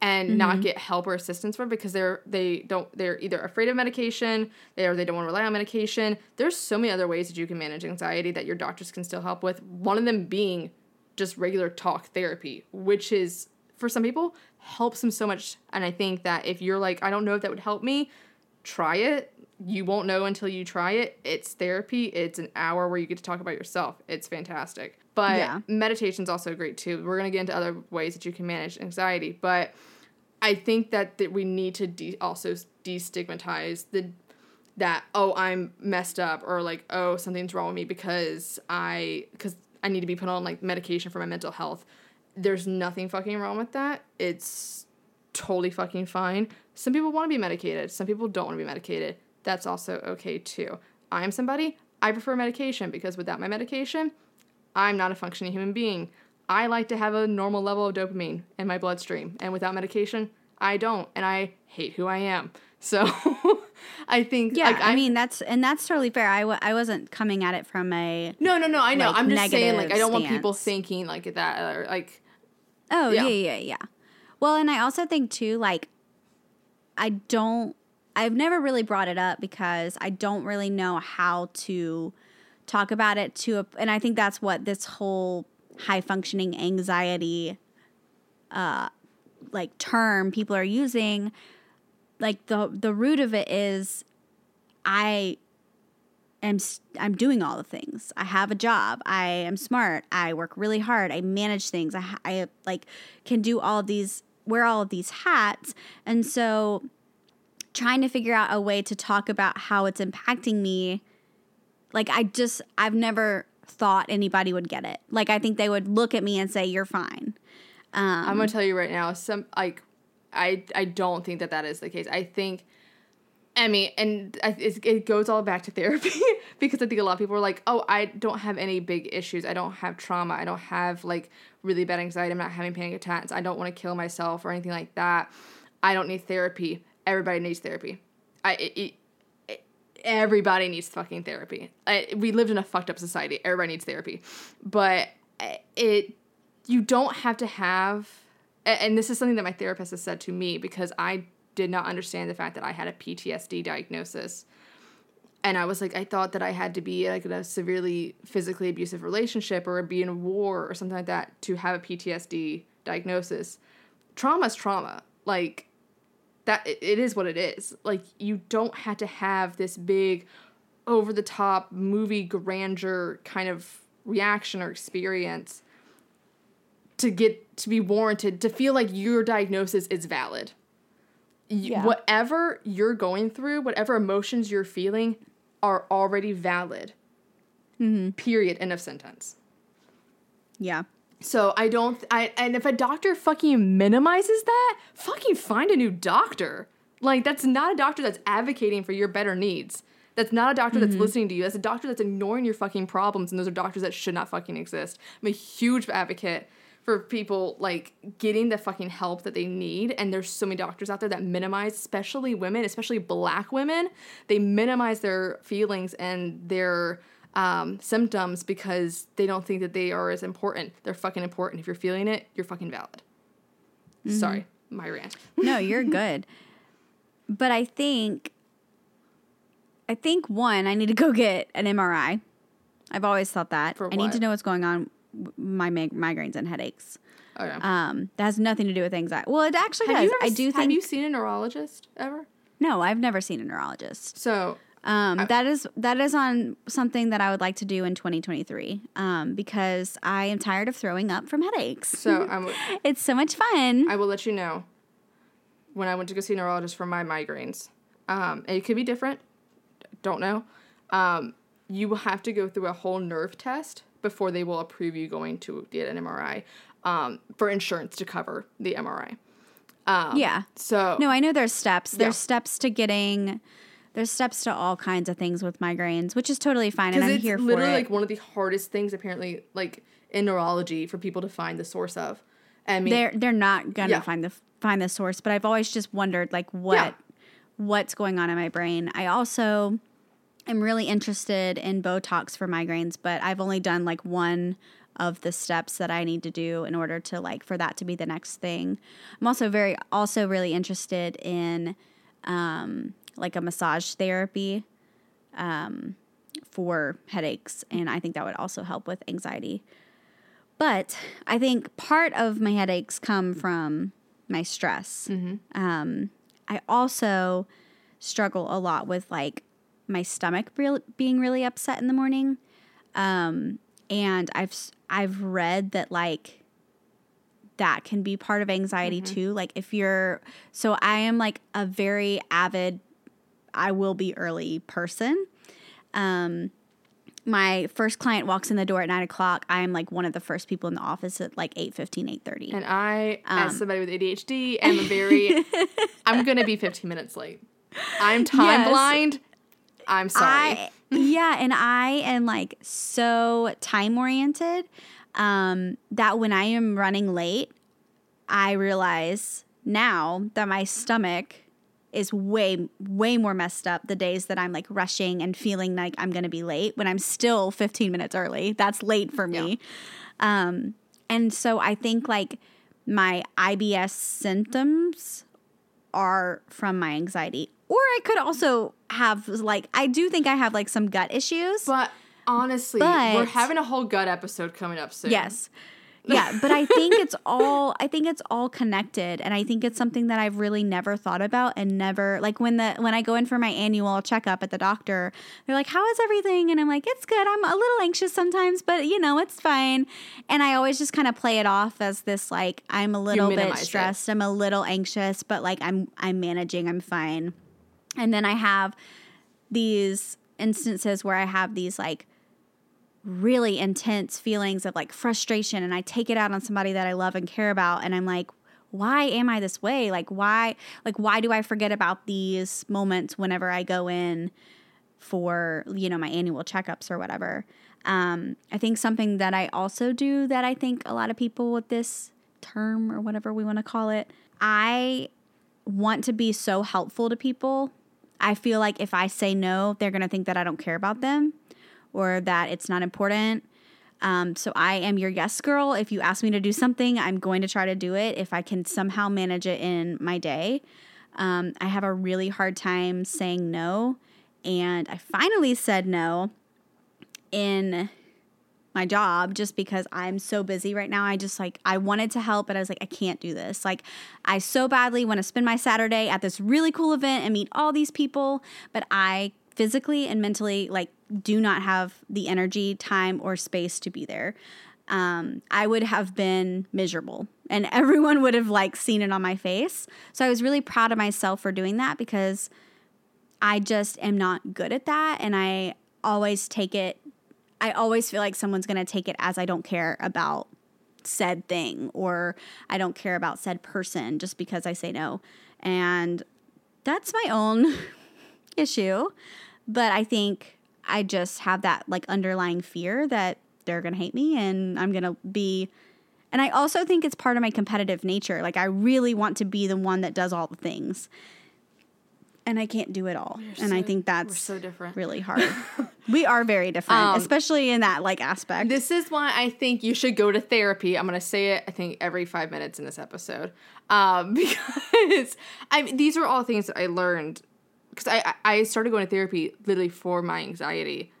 and Mm-hmm. not get help or assistance for it because they're they don't they're either afraid of medication they or they don't want to rely on medication. There's so many other ways that you can manage anxiety that your doctors can still help with. One of them being just regular talk therapy, which is for some people helps them so much. And I think that if you're like, I don't know if that would help me, try it. You won't know until you try it. It's therapy. It's an hour where you get to talk about yourself. It's fantastic. But Yeah. meditation's also great too. We're gonna get into other ways that you can manage anxiety, but I think that, that we need to de- also destigmatize the that oh I'm messed up or like oh something's wrong with me because I because I need to be put on like medication for my mental health. There's nothing fucking wrong with that. It's totally fucking fine. Some people want to be medicated. Some people don't want to be medicated. That's also okay too. I'm somebody I prefer medication because without my medication, I'm not a functioning human being. I like to have a normal level of dopamine in my bloodstream, and without medication, I don't, and I hate who I am. So, I think yeah, like, I mean that's and that's totally fair. I w- I wasn't coming at it from a no, no, no. I know. like, I'm just saying, like, I don't want people thinking like that, or like, Oh, Yeah. yeah. yeah, yeah, Well, and I also think too, like, I don't, I've never really brought it up because I don't really know how to talk about it to a, and I think that's what this whole high functioning anxiety, uh, like term people are using. Like the the root of it is, I am I'm doing all the things. I have a job. I am smart. I work really hard. I manage things. I, I like can do all these wear all of these hats. And so trying to figure out a way to talk about how it's impacting me like I just I've never thought anybody would get it. Like I think they would look at me and say you're fine. Um, I'm gonna tell you right now, some like, I I don't think that that is the case. I think, I mean, and I, it's, it goes all back to therapy because I think a lot of people are like, oh, I don't have any big issues. I don't have trauma. I don't have like really bad anxiety. I'm not having panic attacks. I don't want to kill myself or anything like that. I don't need therapy. Everybody needs therapy. I it, it- everybody needs fucking therapy. I, we lived in a fucked up society. Everybody needs therapy, but uh, it you don't have to have. And this is something that my therapist has said to me because I did not understand the fact that I had a PTSD diagnosis. And I was like, I thought that I had to be like in a severely physically abusive relationship or be in a war or something like that to have a PTSD diagnosis. Trauma is trauma. Like that it, is what it is. Like you don't have to have this big over the top movie grandeur kind of reaction or experience to get to be warranted to feel like your diagnosis is valid. Yeah. Whatever you're going through, whatever emotions you're feeling are already valid. Hmm. Period. End of sentence. yeah. So I don't I and if a doctor fucking minimizes that, fucking find a new doctor. Like that's not a doctor that's advocating for your better needs. That's not a doctor that's mm-hmm. listening to you. That's a doctor that's ignoring your fucking problems and those are doctors that should not fucking exist. I'm a huge advocate for people like getting the fucking help that they need and there's so many doctors out there that minimize especially women, especially black women, they minimize their feelings and their um, symptoms because they don't think that they are as important. They're fucking important. If you're feeling it, you're fucking valid. Sorry, my rant. No, you're good. but I think I think one, I need to go get an MRI. I've always thought that. I need to know what's going on with my mig- migraines and headaches. Okay. Um, that has nothing to do with anxiety. Well, it actually have does. I do have think you seen a neurologist ever? No, I've never seen a neurologist. So Um, that is that is on something that I would like to do in 2023. Um, because I am tired of throwing up from headaches. so I'm, it's so much fun. I will let you know when I went to go see a neurologist for my migraines. Um, it could be different. Don't know. um, you will have to go through a whole nerve test before they will approve you going to get an MRI um, for insurance to cover the MRI. Um, Yeah. So No, I know there's steps. There's Yeah. steps to getting. There's steps to all kinds of things with migraines, which is totally fine, and I'm here for literally it. like one of the hardest things apparently like in neurology for people to find the source of. I mean, they're they're not gonna Yeah. find the find the source, but I've always just wondered like what Yeah. what's going on in my brain. I also am really interested in Botox for migraines, but I've only done like one of the steps that I need to do in order to like for that to be the next thing. I'm also very also really interested in um like a massage therapy um for headaches and I think that would also help with anxiety. But I think part of my headaches come from my stress. Um, I also struggle a lot with like my stomach real, being really upset in the morning. Um, and I've I've read that like that can be part of anxiety too. Like if you're so I am like a very avid I will be early person. Um, my first client walks in the door at nine o'clock. I am like one of the first people in the office at like 8 8.30. and I, Um, as somebody with ADHD, am a very. I'm gonna be 15 minutes late. I'm time Yes. blind. I'm sorry. I, yeah, and I am like so time oriented um, that when I am running late, I realize now that my stomach is way way more messed up the days that I'm like rushing and feeling like I'm going to be late when I'm still 15 minutes early. That's late for me. Um, and so I think like my IBS symptoms are from my anxiety. Or I could also have like I do think I have like some gut issues. but honestly, we're having a whole gut episode coming up soon. Yes. Yeah, but I think it's all I think it's all connected and I think it's something that I've really never thought about and never like when the when I go in for my annual checkup at the doctor, they're like, "How is everything?" and I'm like, "It's good. I'm a little anxious sometimes, but you know, it's fine." And I always just kind of play it off as this like I'm a little bit minimize it. stressed, I'm a little anxious, but like I'm I'm managing, I'm fine. And then I have these instances where I have these like really intense feelings of like frustration and I take it out on somebody that I love and care about and I'm like why am I this way? Like why like why do I forget about these moments whenever I go in for, you know, my annual checkups or whatever. Um I think something that I also do that I think a lot of people with this term or whatever we want to call it, I want to be so helpful to people. I feel like if I say no, they're going to think that I don't care about them or that it's not important. Um, so I am your yes girl. If you ask me to do something, I'm going to try to do it if I can somehow manage it in my day. Um, I have a really hard time saying no. And I finally said no in my job just because I'm so busy right now. I just like, I wanted to help, but I was like, I can't do this. Like, I so badly want to spend my Saturday at this really cool event and meet all these people, but I physically and mentally like do not have the energy, time, or space to be there. Um, I would have been miserable and everyone would have like seen it on my face. So I was really proud of myself for doing that because I just am not good at that. And I always take it, I always feel like someone's going to take it as I don't care about said thing or I don't care about said person just because I say no. And that's my own issue. But I think I just have that like underlying fear that they're going to hate me and I'm going to be. And I also think it's part of my competitive nature. Like, I really want to be the one that does all the things. And I can't do it all. and I think that's so different. really hard. we are very different, Um, especially in that like aspect. This is why I think you should go to therapy. I'm gonna say it. I think every five minutes in this episode, um, because I mean, these are all things that I learned because I I started going to therapy literally for my anxiety.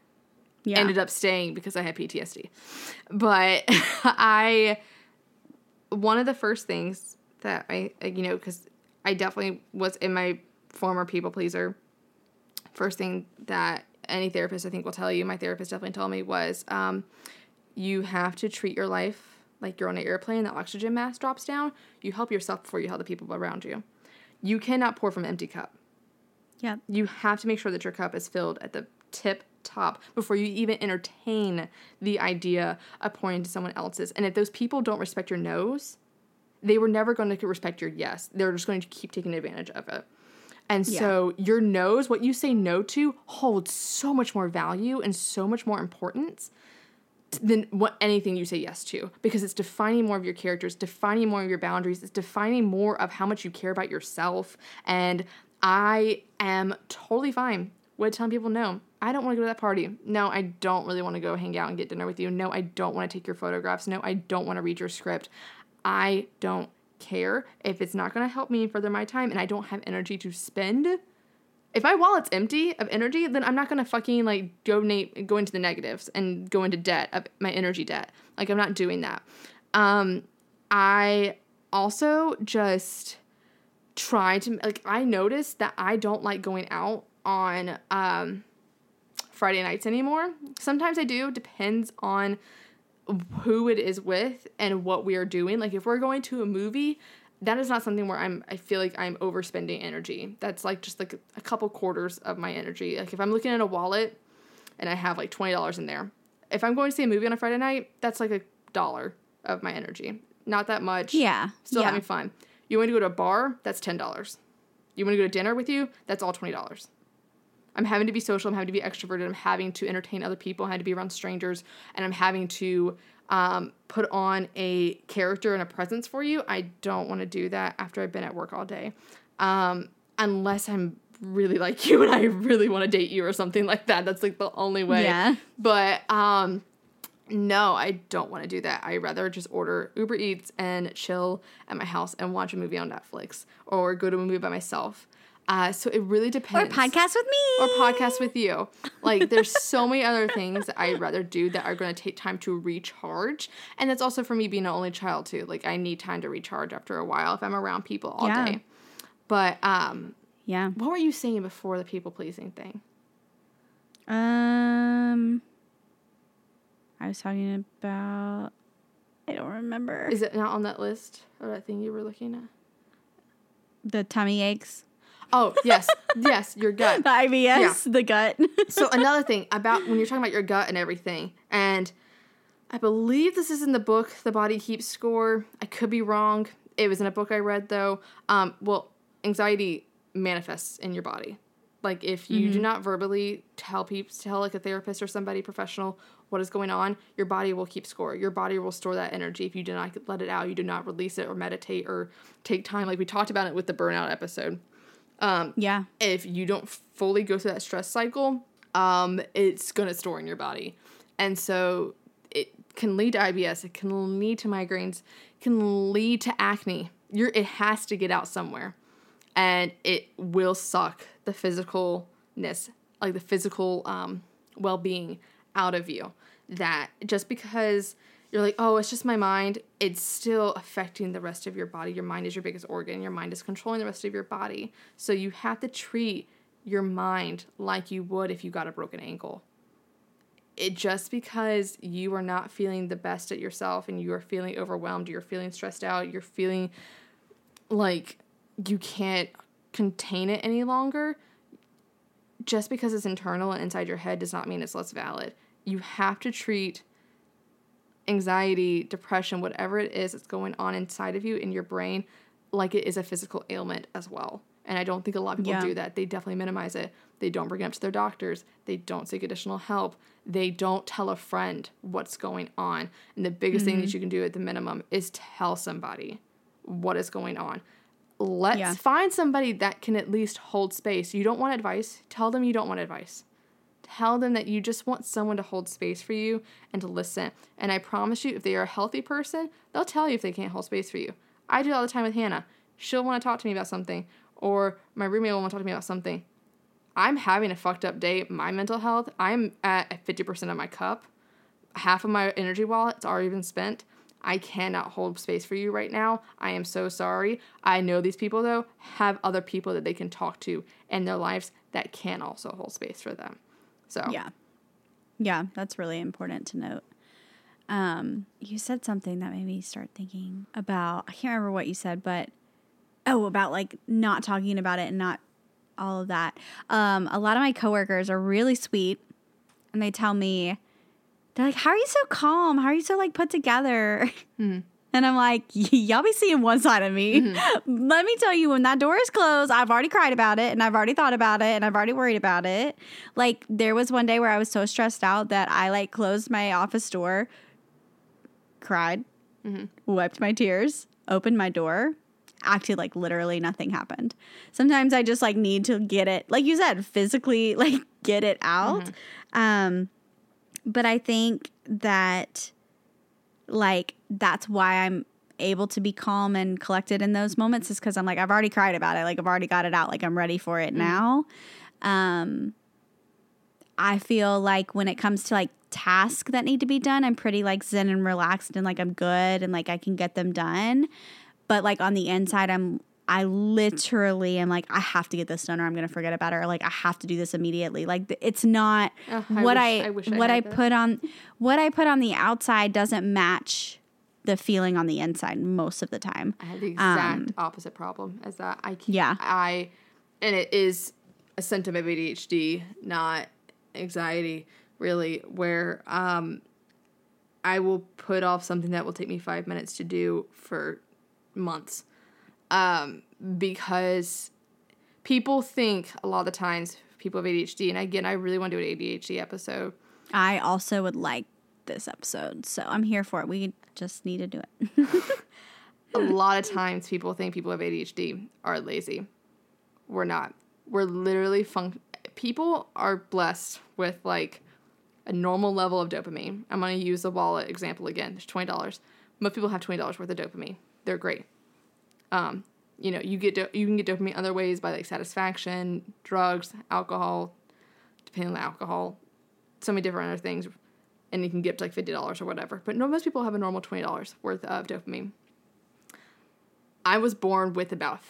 yeah. Ended up staying because I had PTSD, but I one of the first things that I I- you know because I definitely was in my former people pleaser. First thing that any therapist I think will tell you, my therapist definitely told me was um, you have to treat your life like you're on an airplane. The oxygen mask drops down. You help yourself before you help the people around you. You cannot pour from an empty cup. Yeah. You have to make sure that your cup is filled at the tip top before you even entertain the idea of pointing to someone else's. And if those people don't respect your no's, they were never going to respect your yes. They're just going to keep taking advantage of it. And Yeah. so your no's, what you say no to, holds so much more value and so much more importance than what anything you say yes to because it's defining more of your characters, defining more of your boundaries, it's defining more of how much you care about yourself. And I am totally fine with telling people no. I don't want to go to that party. No, I don't really want to go hang out and get dinner with you. No, I don't want to take your photographs. No, I don't want to read your script. I don't care if it's not going to help me further my time and I don't have energy to spend if my wallet's empty of energy, then I'm not gonna fucking like donate, go into the negatives and go into debt of my energy debt. Like I'm not doing that. Um, I also just try to like I noticed that I don't like going out on um Friday nights anymore. Sometimes I do, depends on who it is with and what we are doing. Like if we're going to a movie, that is not something where I'm I feel like I'm overspending energy. That's like just like a couple quarters of my energy. Like if I'm looking at a wallet and I have like twenty dollars in there. If I'm going to see a movie on a Friday night, that's like a dollar of my energy. Not that much. Yeah. Still yeah. having fun. You want to go to a bar? That's ten dollars. You want to go to dinner with you? That's all twenty dollars. I'm having to be social. I'm having to be extroverted. I'm having to entertain other people. I'm having to be around strangers, and I'm having to um, put on a character and a presence for you. I don't want to do that after I've been at work all day, um, unless I'm really like you and I really want to date you or something like that. That's like the only way. Yeah. But um, no, I don't want to do that. I'd rather just order Uber Eats and chill at my house and watch a movie on Netflix or go to a movie by myself. Uh, so it really depends. Or podcast with me. Or podcast with you. Like there's so many other things that I'd rather do that are going to take time to recharge. And that's also for me being an only child too. Like I need time to recharge after a while if I'm around people all Yeah. day. But um, Yeah. what were you saying before the people pleasing thing? Um, I was talking about. I don't remember Is it not on that list or that thing you were looking at? the tummy aches, Oh yes, yes, your gut. the IBS, the gut. so another thing about when you're talking about your gut and everything, and I believe this is in the book, The Body Keeps Score. I could be wrong. It was in a book I read though. Um, well, anxiety manifests in your body. Like if you do not verbally tell people, tell like a therapist or somebody professional what is going on, your body will keep score. Your body will store that energy if you do not let it out. You do not release it or meditate or take time. Like we talked about it with the burnout episode Um, yeah. if you don't fully go through that stress cycle, um, it's gonna store in your body, and so it can lead to IBS. It can lead to migraines. It can lead to acne. You're it has to get out somewhere, and it will suck the physicalness, like the physical um, well being, out of you. That just because you're like, oh, it's just my mind, it's still affecting the rest of your body. Your mind is your biggest organ. Your mind is controlling the rest of your body. So you have to treat your mind like you would if you got a broken ankle. It just because you are not feeling the best at yourself and you are feeling overwhelmed, you're feeling stressed out, you're feeling like you can't contain it any longer, just because it's internal and inside your head does not mean it's less valid. You have to treat anxiety, depression, whatever it is that's going on inside of you in your brain, like it is a physical ailment as well. And I don't think a lot of people Yeah. do that. They definitely minimize it. They don't bring it up to their doctors. They don't seek additional help. They don't tell a friend what's going on. And the biggest thing that mm-hmm. you can do at the minimum is tell somebody what is going on. Let's Yeah. find somebody that can at least hold space. You don't want advice, tell them you don't want advice tell them that you just want someone to hold space for you and to listen. And I promise you, if they are a healthy person, they'll tell you if they can't hold space for you. I do it all the time with Hannah. She'll want to talk to me about something, or my roommate will want to talk to me about something. I'm having a fucked up day. My mental health, I'm at 50% of my cup. Half of my energy wallet's already been spent. I cannot hold space for you right now. I am so sorry. I know these people, though, have other people that they can talk to in their lives that can also hold space for them. So, Yeah. Yeah, that's really important to note. Um, you said something that made me start thinking about I can't remember what you said, but oh, about like not talking about it and not all of that. Um, a lot of my coworkers are really sweet and they tell me, they're like, "How are you so calm? How are you so like put together?" Mm-hmm. And I'm like, y'all be seeing one side of me. Mm-hmm. Let me tell you, when that door is closed, I've already cried about it and I've already thought about it and I've already worried about it. Like, there was one day where I was so stressed out that I like closed my office door, cried, Mm-hmm. wiped my tears, opened my door, acted like literally nothing happened. Sometimes I just like need to get it, like you said, physically like get it out. Mm-hmm. Um, but I think that like that's why I'm able to be calm and collected in those moments is because I'm like I've already cried about it, like I've already got it out, like I'm ready for it now. Um, I feel like when it comes to like tasks that need to be done, I'm pretty like zen and relaxed and like I'm good and like I can get them done. But like on the inside, I'm I literally am like I have to get this done or I'm gonna forget about it or like I have to do this immediately. Like it's not I what wish- I, I wish I what I had put on what I put on the outside doesn't match the feeling on the inside most of the time. I had the exact opposite problem as that. I can't, Um, Yeah. I and it is a symptom of ADHD, not anxiety, really. Where um, I will put off something that will take me five minutes to do for months, um, because people think a lot of the times people have ADHD, and again, I really want to do an ADHD episode. I also would like this episode, so I'm here for it. We just need to do it. a lot of times people think people with ADHD are lazy. We're not. We're literally fun. People are blessed with like a normal level of dopamine. I'm gonna use the wallet example again. There's twenty dollars. Most people have twenty dollars worth of dopamine. They're great. Um, you know, you get do- you can get dopamine other ways by like satisfaction, drugs, alcohol, depending on the alcohol, so many different other things, and you can get up to like fifty dollars or whatever. But no, most people have a normal twenty dollars worth of dopamine. I was born with about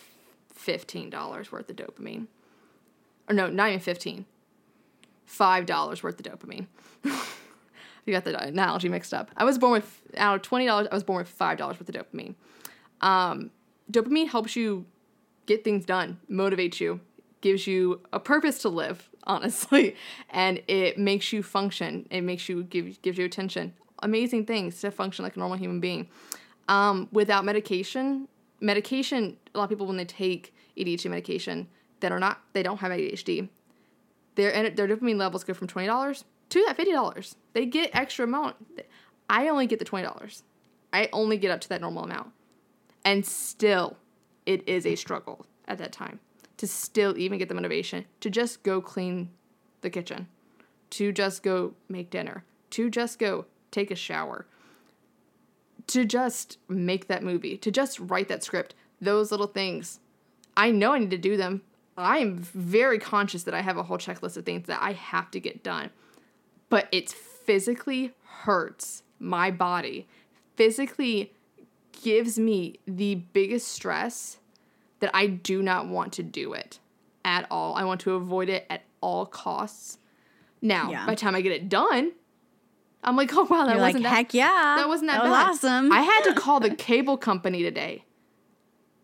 fifteen dollars worth of dopamine, or no, not even fifteen. Five dollars worth of dopamine. you got the analogy mixed up. I was born with out of twenty dollars. I was born with five dollars worth of dopamine. Um, dopamine helps you get things done, motivates you, gives you a purpose to live, honestly, and it makes you function. It makes you give gives you attention. Amazing things to function like a normal human being. Um, without medication, medication. A lot of people when they take ADHD medication that are not they don't have ADHD, their their dopamine levels go from twenty dollars to that fifty dollars. They get extra amount. I only get the twenty dollars. I only get up to that normal amount, and still, it is a struggle at that time to still even get the motivation to just go clean the kitchen, to just go make dinner, to just go take a shower, to just make that movie, to just write that script. Those little things, I know I need to do them. I am very conscious that I have a whole checklist of things that I have to get done. But it physically hurts my body, physically gives me the biggest stress that I do not want to do it at all. I want to avoid it at all costs. Now, Yeah. by the time I get it done, I'm like, oh wow, that You're wasn't that heck yeah, that wasn't that, was bad. awesome. I had to call the cable company today.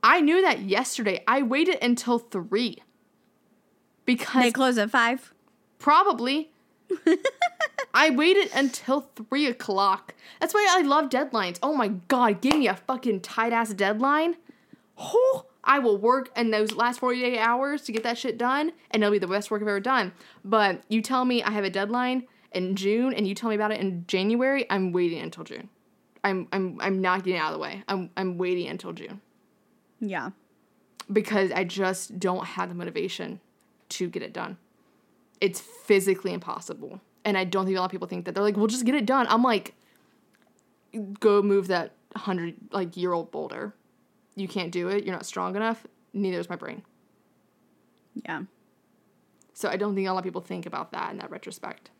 I knew that yesterday. I waited until three because they close at five. probably I waited until three o'clock. That's why I love deadlines. Oh my god, give me a fucking tight ass deadline. Oh, I will work in those last 48 hours to get that shit done, and it'll be the best work I've ever done. But you tell me I have a deadline in June, and you tell me about it in January, I'm waiting until June. I'm I'm I'm not getting out of the way. I'm I'm waiting until June Yeah. because I just don't have the motivation to get it done. It's physically impossible. And I don't think a lot of people think that. They're like, well, just get it done. I'm like, go move that 100 like year old boulder. You can't do it. You're not strong enough. Neither is my brain. Yeah. So I don't think a lot of people think about that in that retrospect.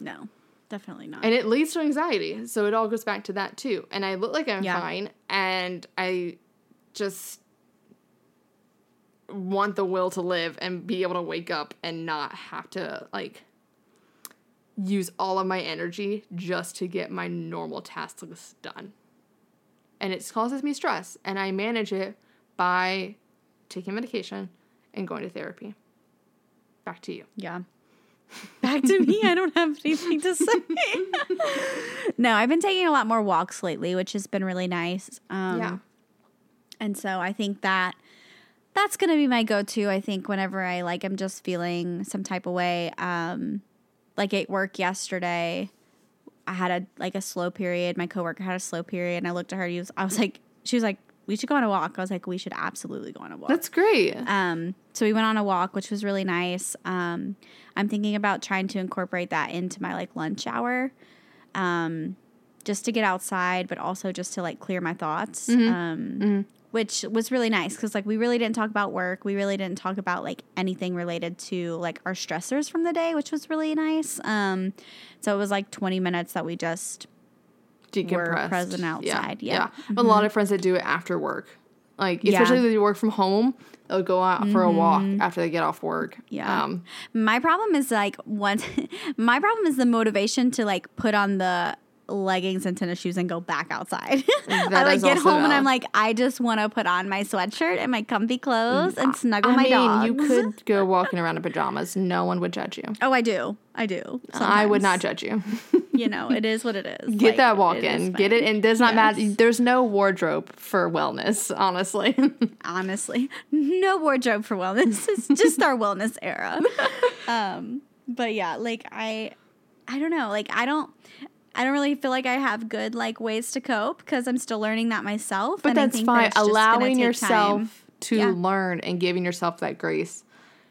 No, definitely not. And it leads to anxiety. So it all goes back to that too. And I look like I'm Yeah. fine and I just want the will to live and be able to wake up and not have to like use all of my energy just to get my normal tasks done. And it causes me stress and I manage it by taking medication and going to therapy. Back to you. yeah. Back to me. I don't have anything to say. no, I've been taking a lot more walks lately, which has been really nice. Um, yeah. And so I think that that's going to be my go-to. I think whenever I like I'm just feeling some type of way. Um, like at work yesterday, I had a like a slow period. My coworker had a slow period, and I looked at her. Was, I was like, she was like, "We should go on a walk." I was like, "We should absolutely go on a walk." That's great. Um, so we went on a walk, which was really nice. Um, I'm thinking about trying to incorporate that into my like lunch hour, um, just to get outside, but also just to like clear my thoughts. Um, which was really nice because like we really didn't talk about work. We really didn't talk about like anything related to like our stressors from the day, which was really nice. Um, so it was like 20 minutes that we just Decompressed. present outside, yeah. Mm-hmm. A lot of friends that do it after work. Like, Yeah. especially if they work from home, they'll go out for a walk after they get off work. Mm-hmm. Yeah. Um, My problem is like once my problem is the motivation to like put on the leggings and tennis shoes and go back outside. I like get home and I'm like I just want to put on my sweatshirt and my comfy clothes and snuggle I my mean, dogs. you could go walking around in pajamas. No one would judge you. Oh, I do. I do. I would not judge you. You know, it is what it is. Get Like, that walk in. Get it in. Does not matter. There's no wardrobe for wellness, honestly. honestly. No wardrobe for wellness. It's just our wellness era. Um, but yeah, like I I don't know, like I don't I don't really feel like I have good like ways to cope because I'm still learning that myself. but that's fine. Allowing yourself time. to Yeah. learn and giving yourself that grace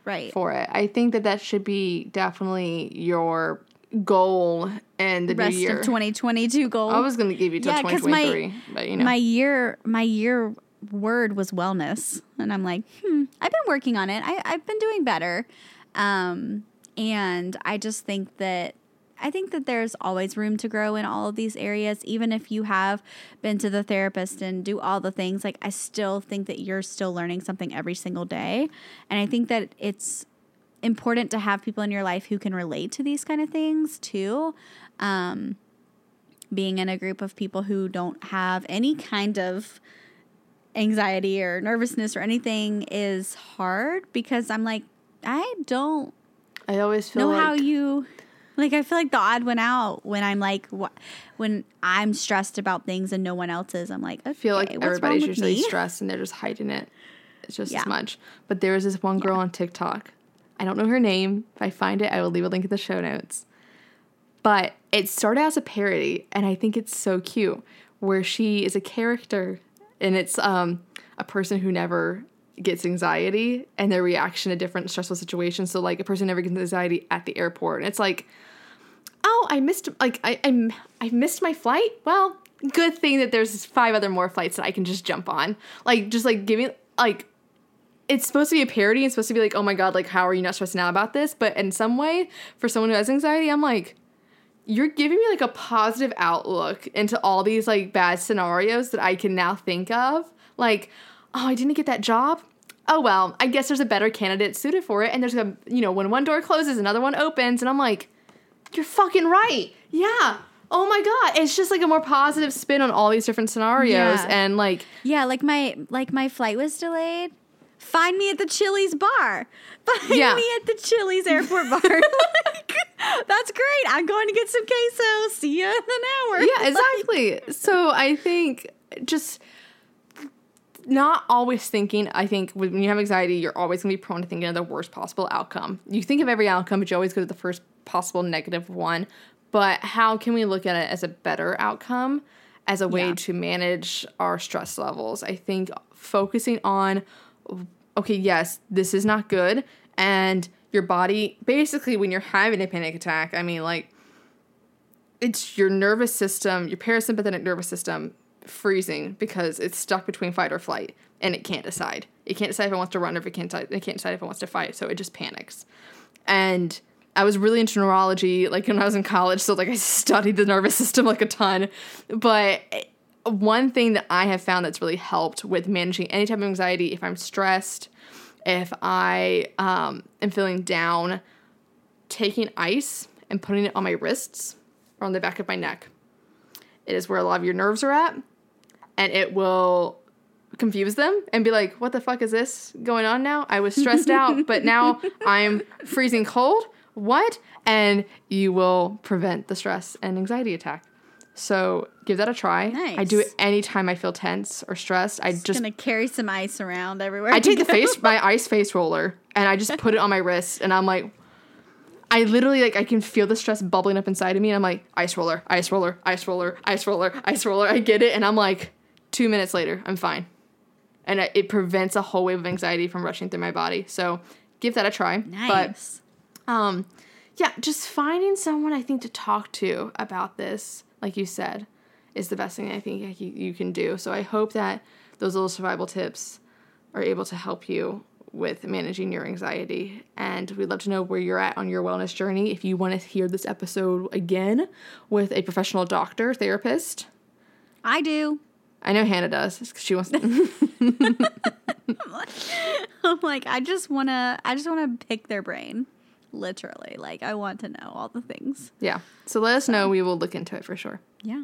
right. for it. I think that that should be definitely your goal and the rest new year. of 2022 goal. I was going to give you till Yeah, 'cause my- 2023, but you know. my year my year word was wellness and i'm like hmm i've been working on it I, i've been doing better um, and i just think that i think that there's always room to grow in all of these areas even if you have been to the therapist and do all the things like i still think that you're still learning something every single day. And i think that it's important to have people in your life who can relate to these kind of things too um, being in a group of people who don't have any kind of anxiety or nervousness or anything is hard because I'm like, I don't I always feel know like how you like I feel like the odd one out when I'm like wh- when I'm stressed about things and no one else is. I'm like, I feel like everybody's usually me?" stressed and they're just hiding it. It's just Yeah. as much. But there was this one girl on TikTok. I don't know her name. If I find it, I will leave a link in the show notes. But it started as a parody, and I think it's so cute, where she is a character, and it's um, a person who never gets anxiety and their reaction to different stressful situations. So, like a person never gets anxiety at the airport, and it's like, oh, I missed like I I, I missed my flight. Well, good thing that there's five other more flights that I can just jump on. Like just like giving like it's supposed to be a parody. It's supposed to be like, oh my god, like how are you not stressing out about this? But in some way, for someone who has anxiety, I'm like, you're giving me like a positive outlook into all these like bad scenarios that I can now think of. Like, oh, I didn't get that job. Oh well, I guess there's a better candidate suited for it. And there's a you know when one door closes, another one opens, and I'm like, you're fucking right. Yeah. Oh my god, it's just like a more positive spin on all these different scenarios, Yeah. and like Yeah, like my like my flight was delayed. Find me at the Chili's bar. Find Yeah. me at the Chili's airport bar. like, that's great. I'm going to get some queso. See you in an hour. yeah, exactly. so I think just not always thinking. I think when you have anxiety, you're always going to be prone to thinking of the worst possible outcome. You think of every outcome, but you always go to the first possible negative one. But how can we look at it as a better outcome, as a way Yeah. to manage our stress levels? I think focusing on, okay, yes, this is not good, and your body basically when you're having a panic attack. I mean, like it's your nervous system, your parasympathetic nervous system freezing because it's stuck between fight or flight and it can't decide. It can't decide if it wants to run or if it can't it can't decide if it wants to fight, so it just panics. And I was really into neurology like when I was in college, so like I studied the nervous system like a ton. But one thing that I have found that's really helped with managing any type of anxiety, if I'm stressed, if I um, am feeling down, taking ice and putting it on my wrists or on the back of my neck. It is where a lot of your nerves are at, and it will confuse them and be like, "What the fuck is this going on now? I was stressed out, but now I'm freezing cold." what? And you will prevent the stress and anxiety attack. So give that a try. I do it Nice. anytime I feel tense or stressed. I just gonna carry some ice around everywhere. I take the face my ice face roller and I just put it on my wrist and I'm like I literally like I can feel the stress bubbling up inside of me and I'm like ice roller, ice roller, ice roller, ice roller, ice roller. I get it and I'm like 2 minutes later, I'm fine. And it- it prevents a whole wave of anxiety from rushing through my body. So give that a try. Nice. But um yeah, just finding someone I think to talk to about this, like you said, is the best thing I think you, you can do. So I hope that those little survival tips are able to help you with managing your anxiety. And we'd love to know where you're at on your wellness journey. If you want to hear this episode again with a professional doctor, therapist, I do. I know Hannah does because She wants. To- I'm like, I just wanna, I just wanna pick their brain, literally. Like, I want to know all the things. yeah. So let us know. We will look into it for sure. Yeah.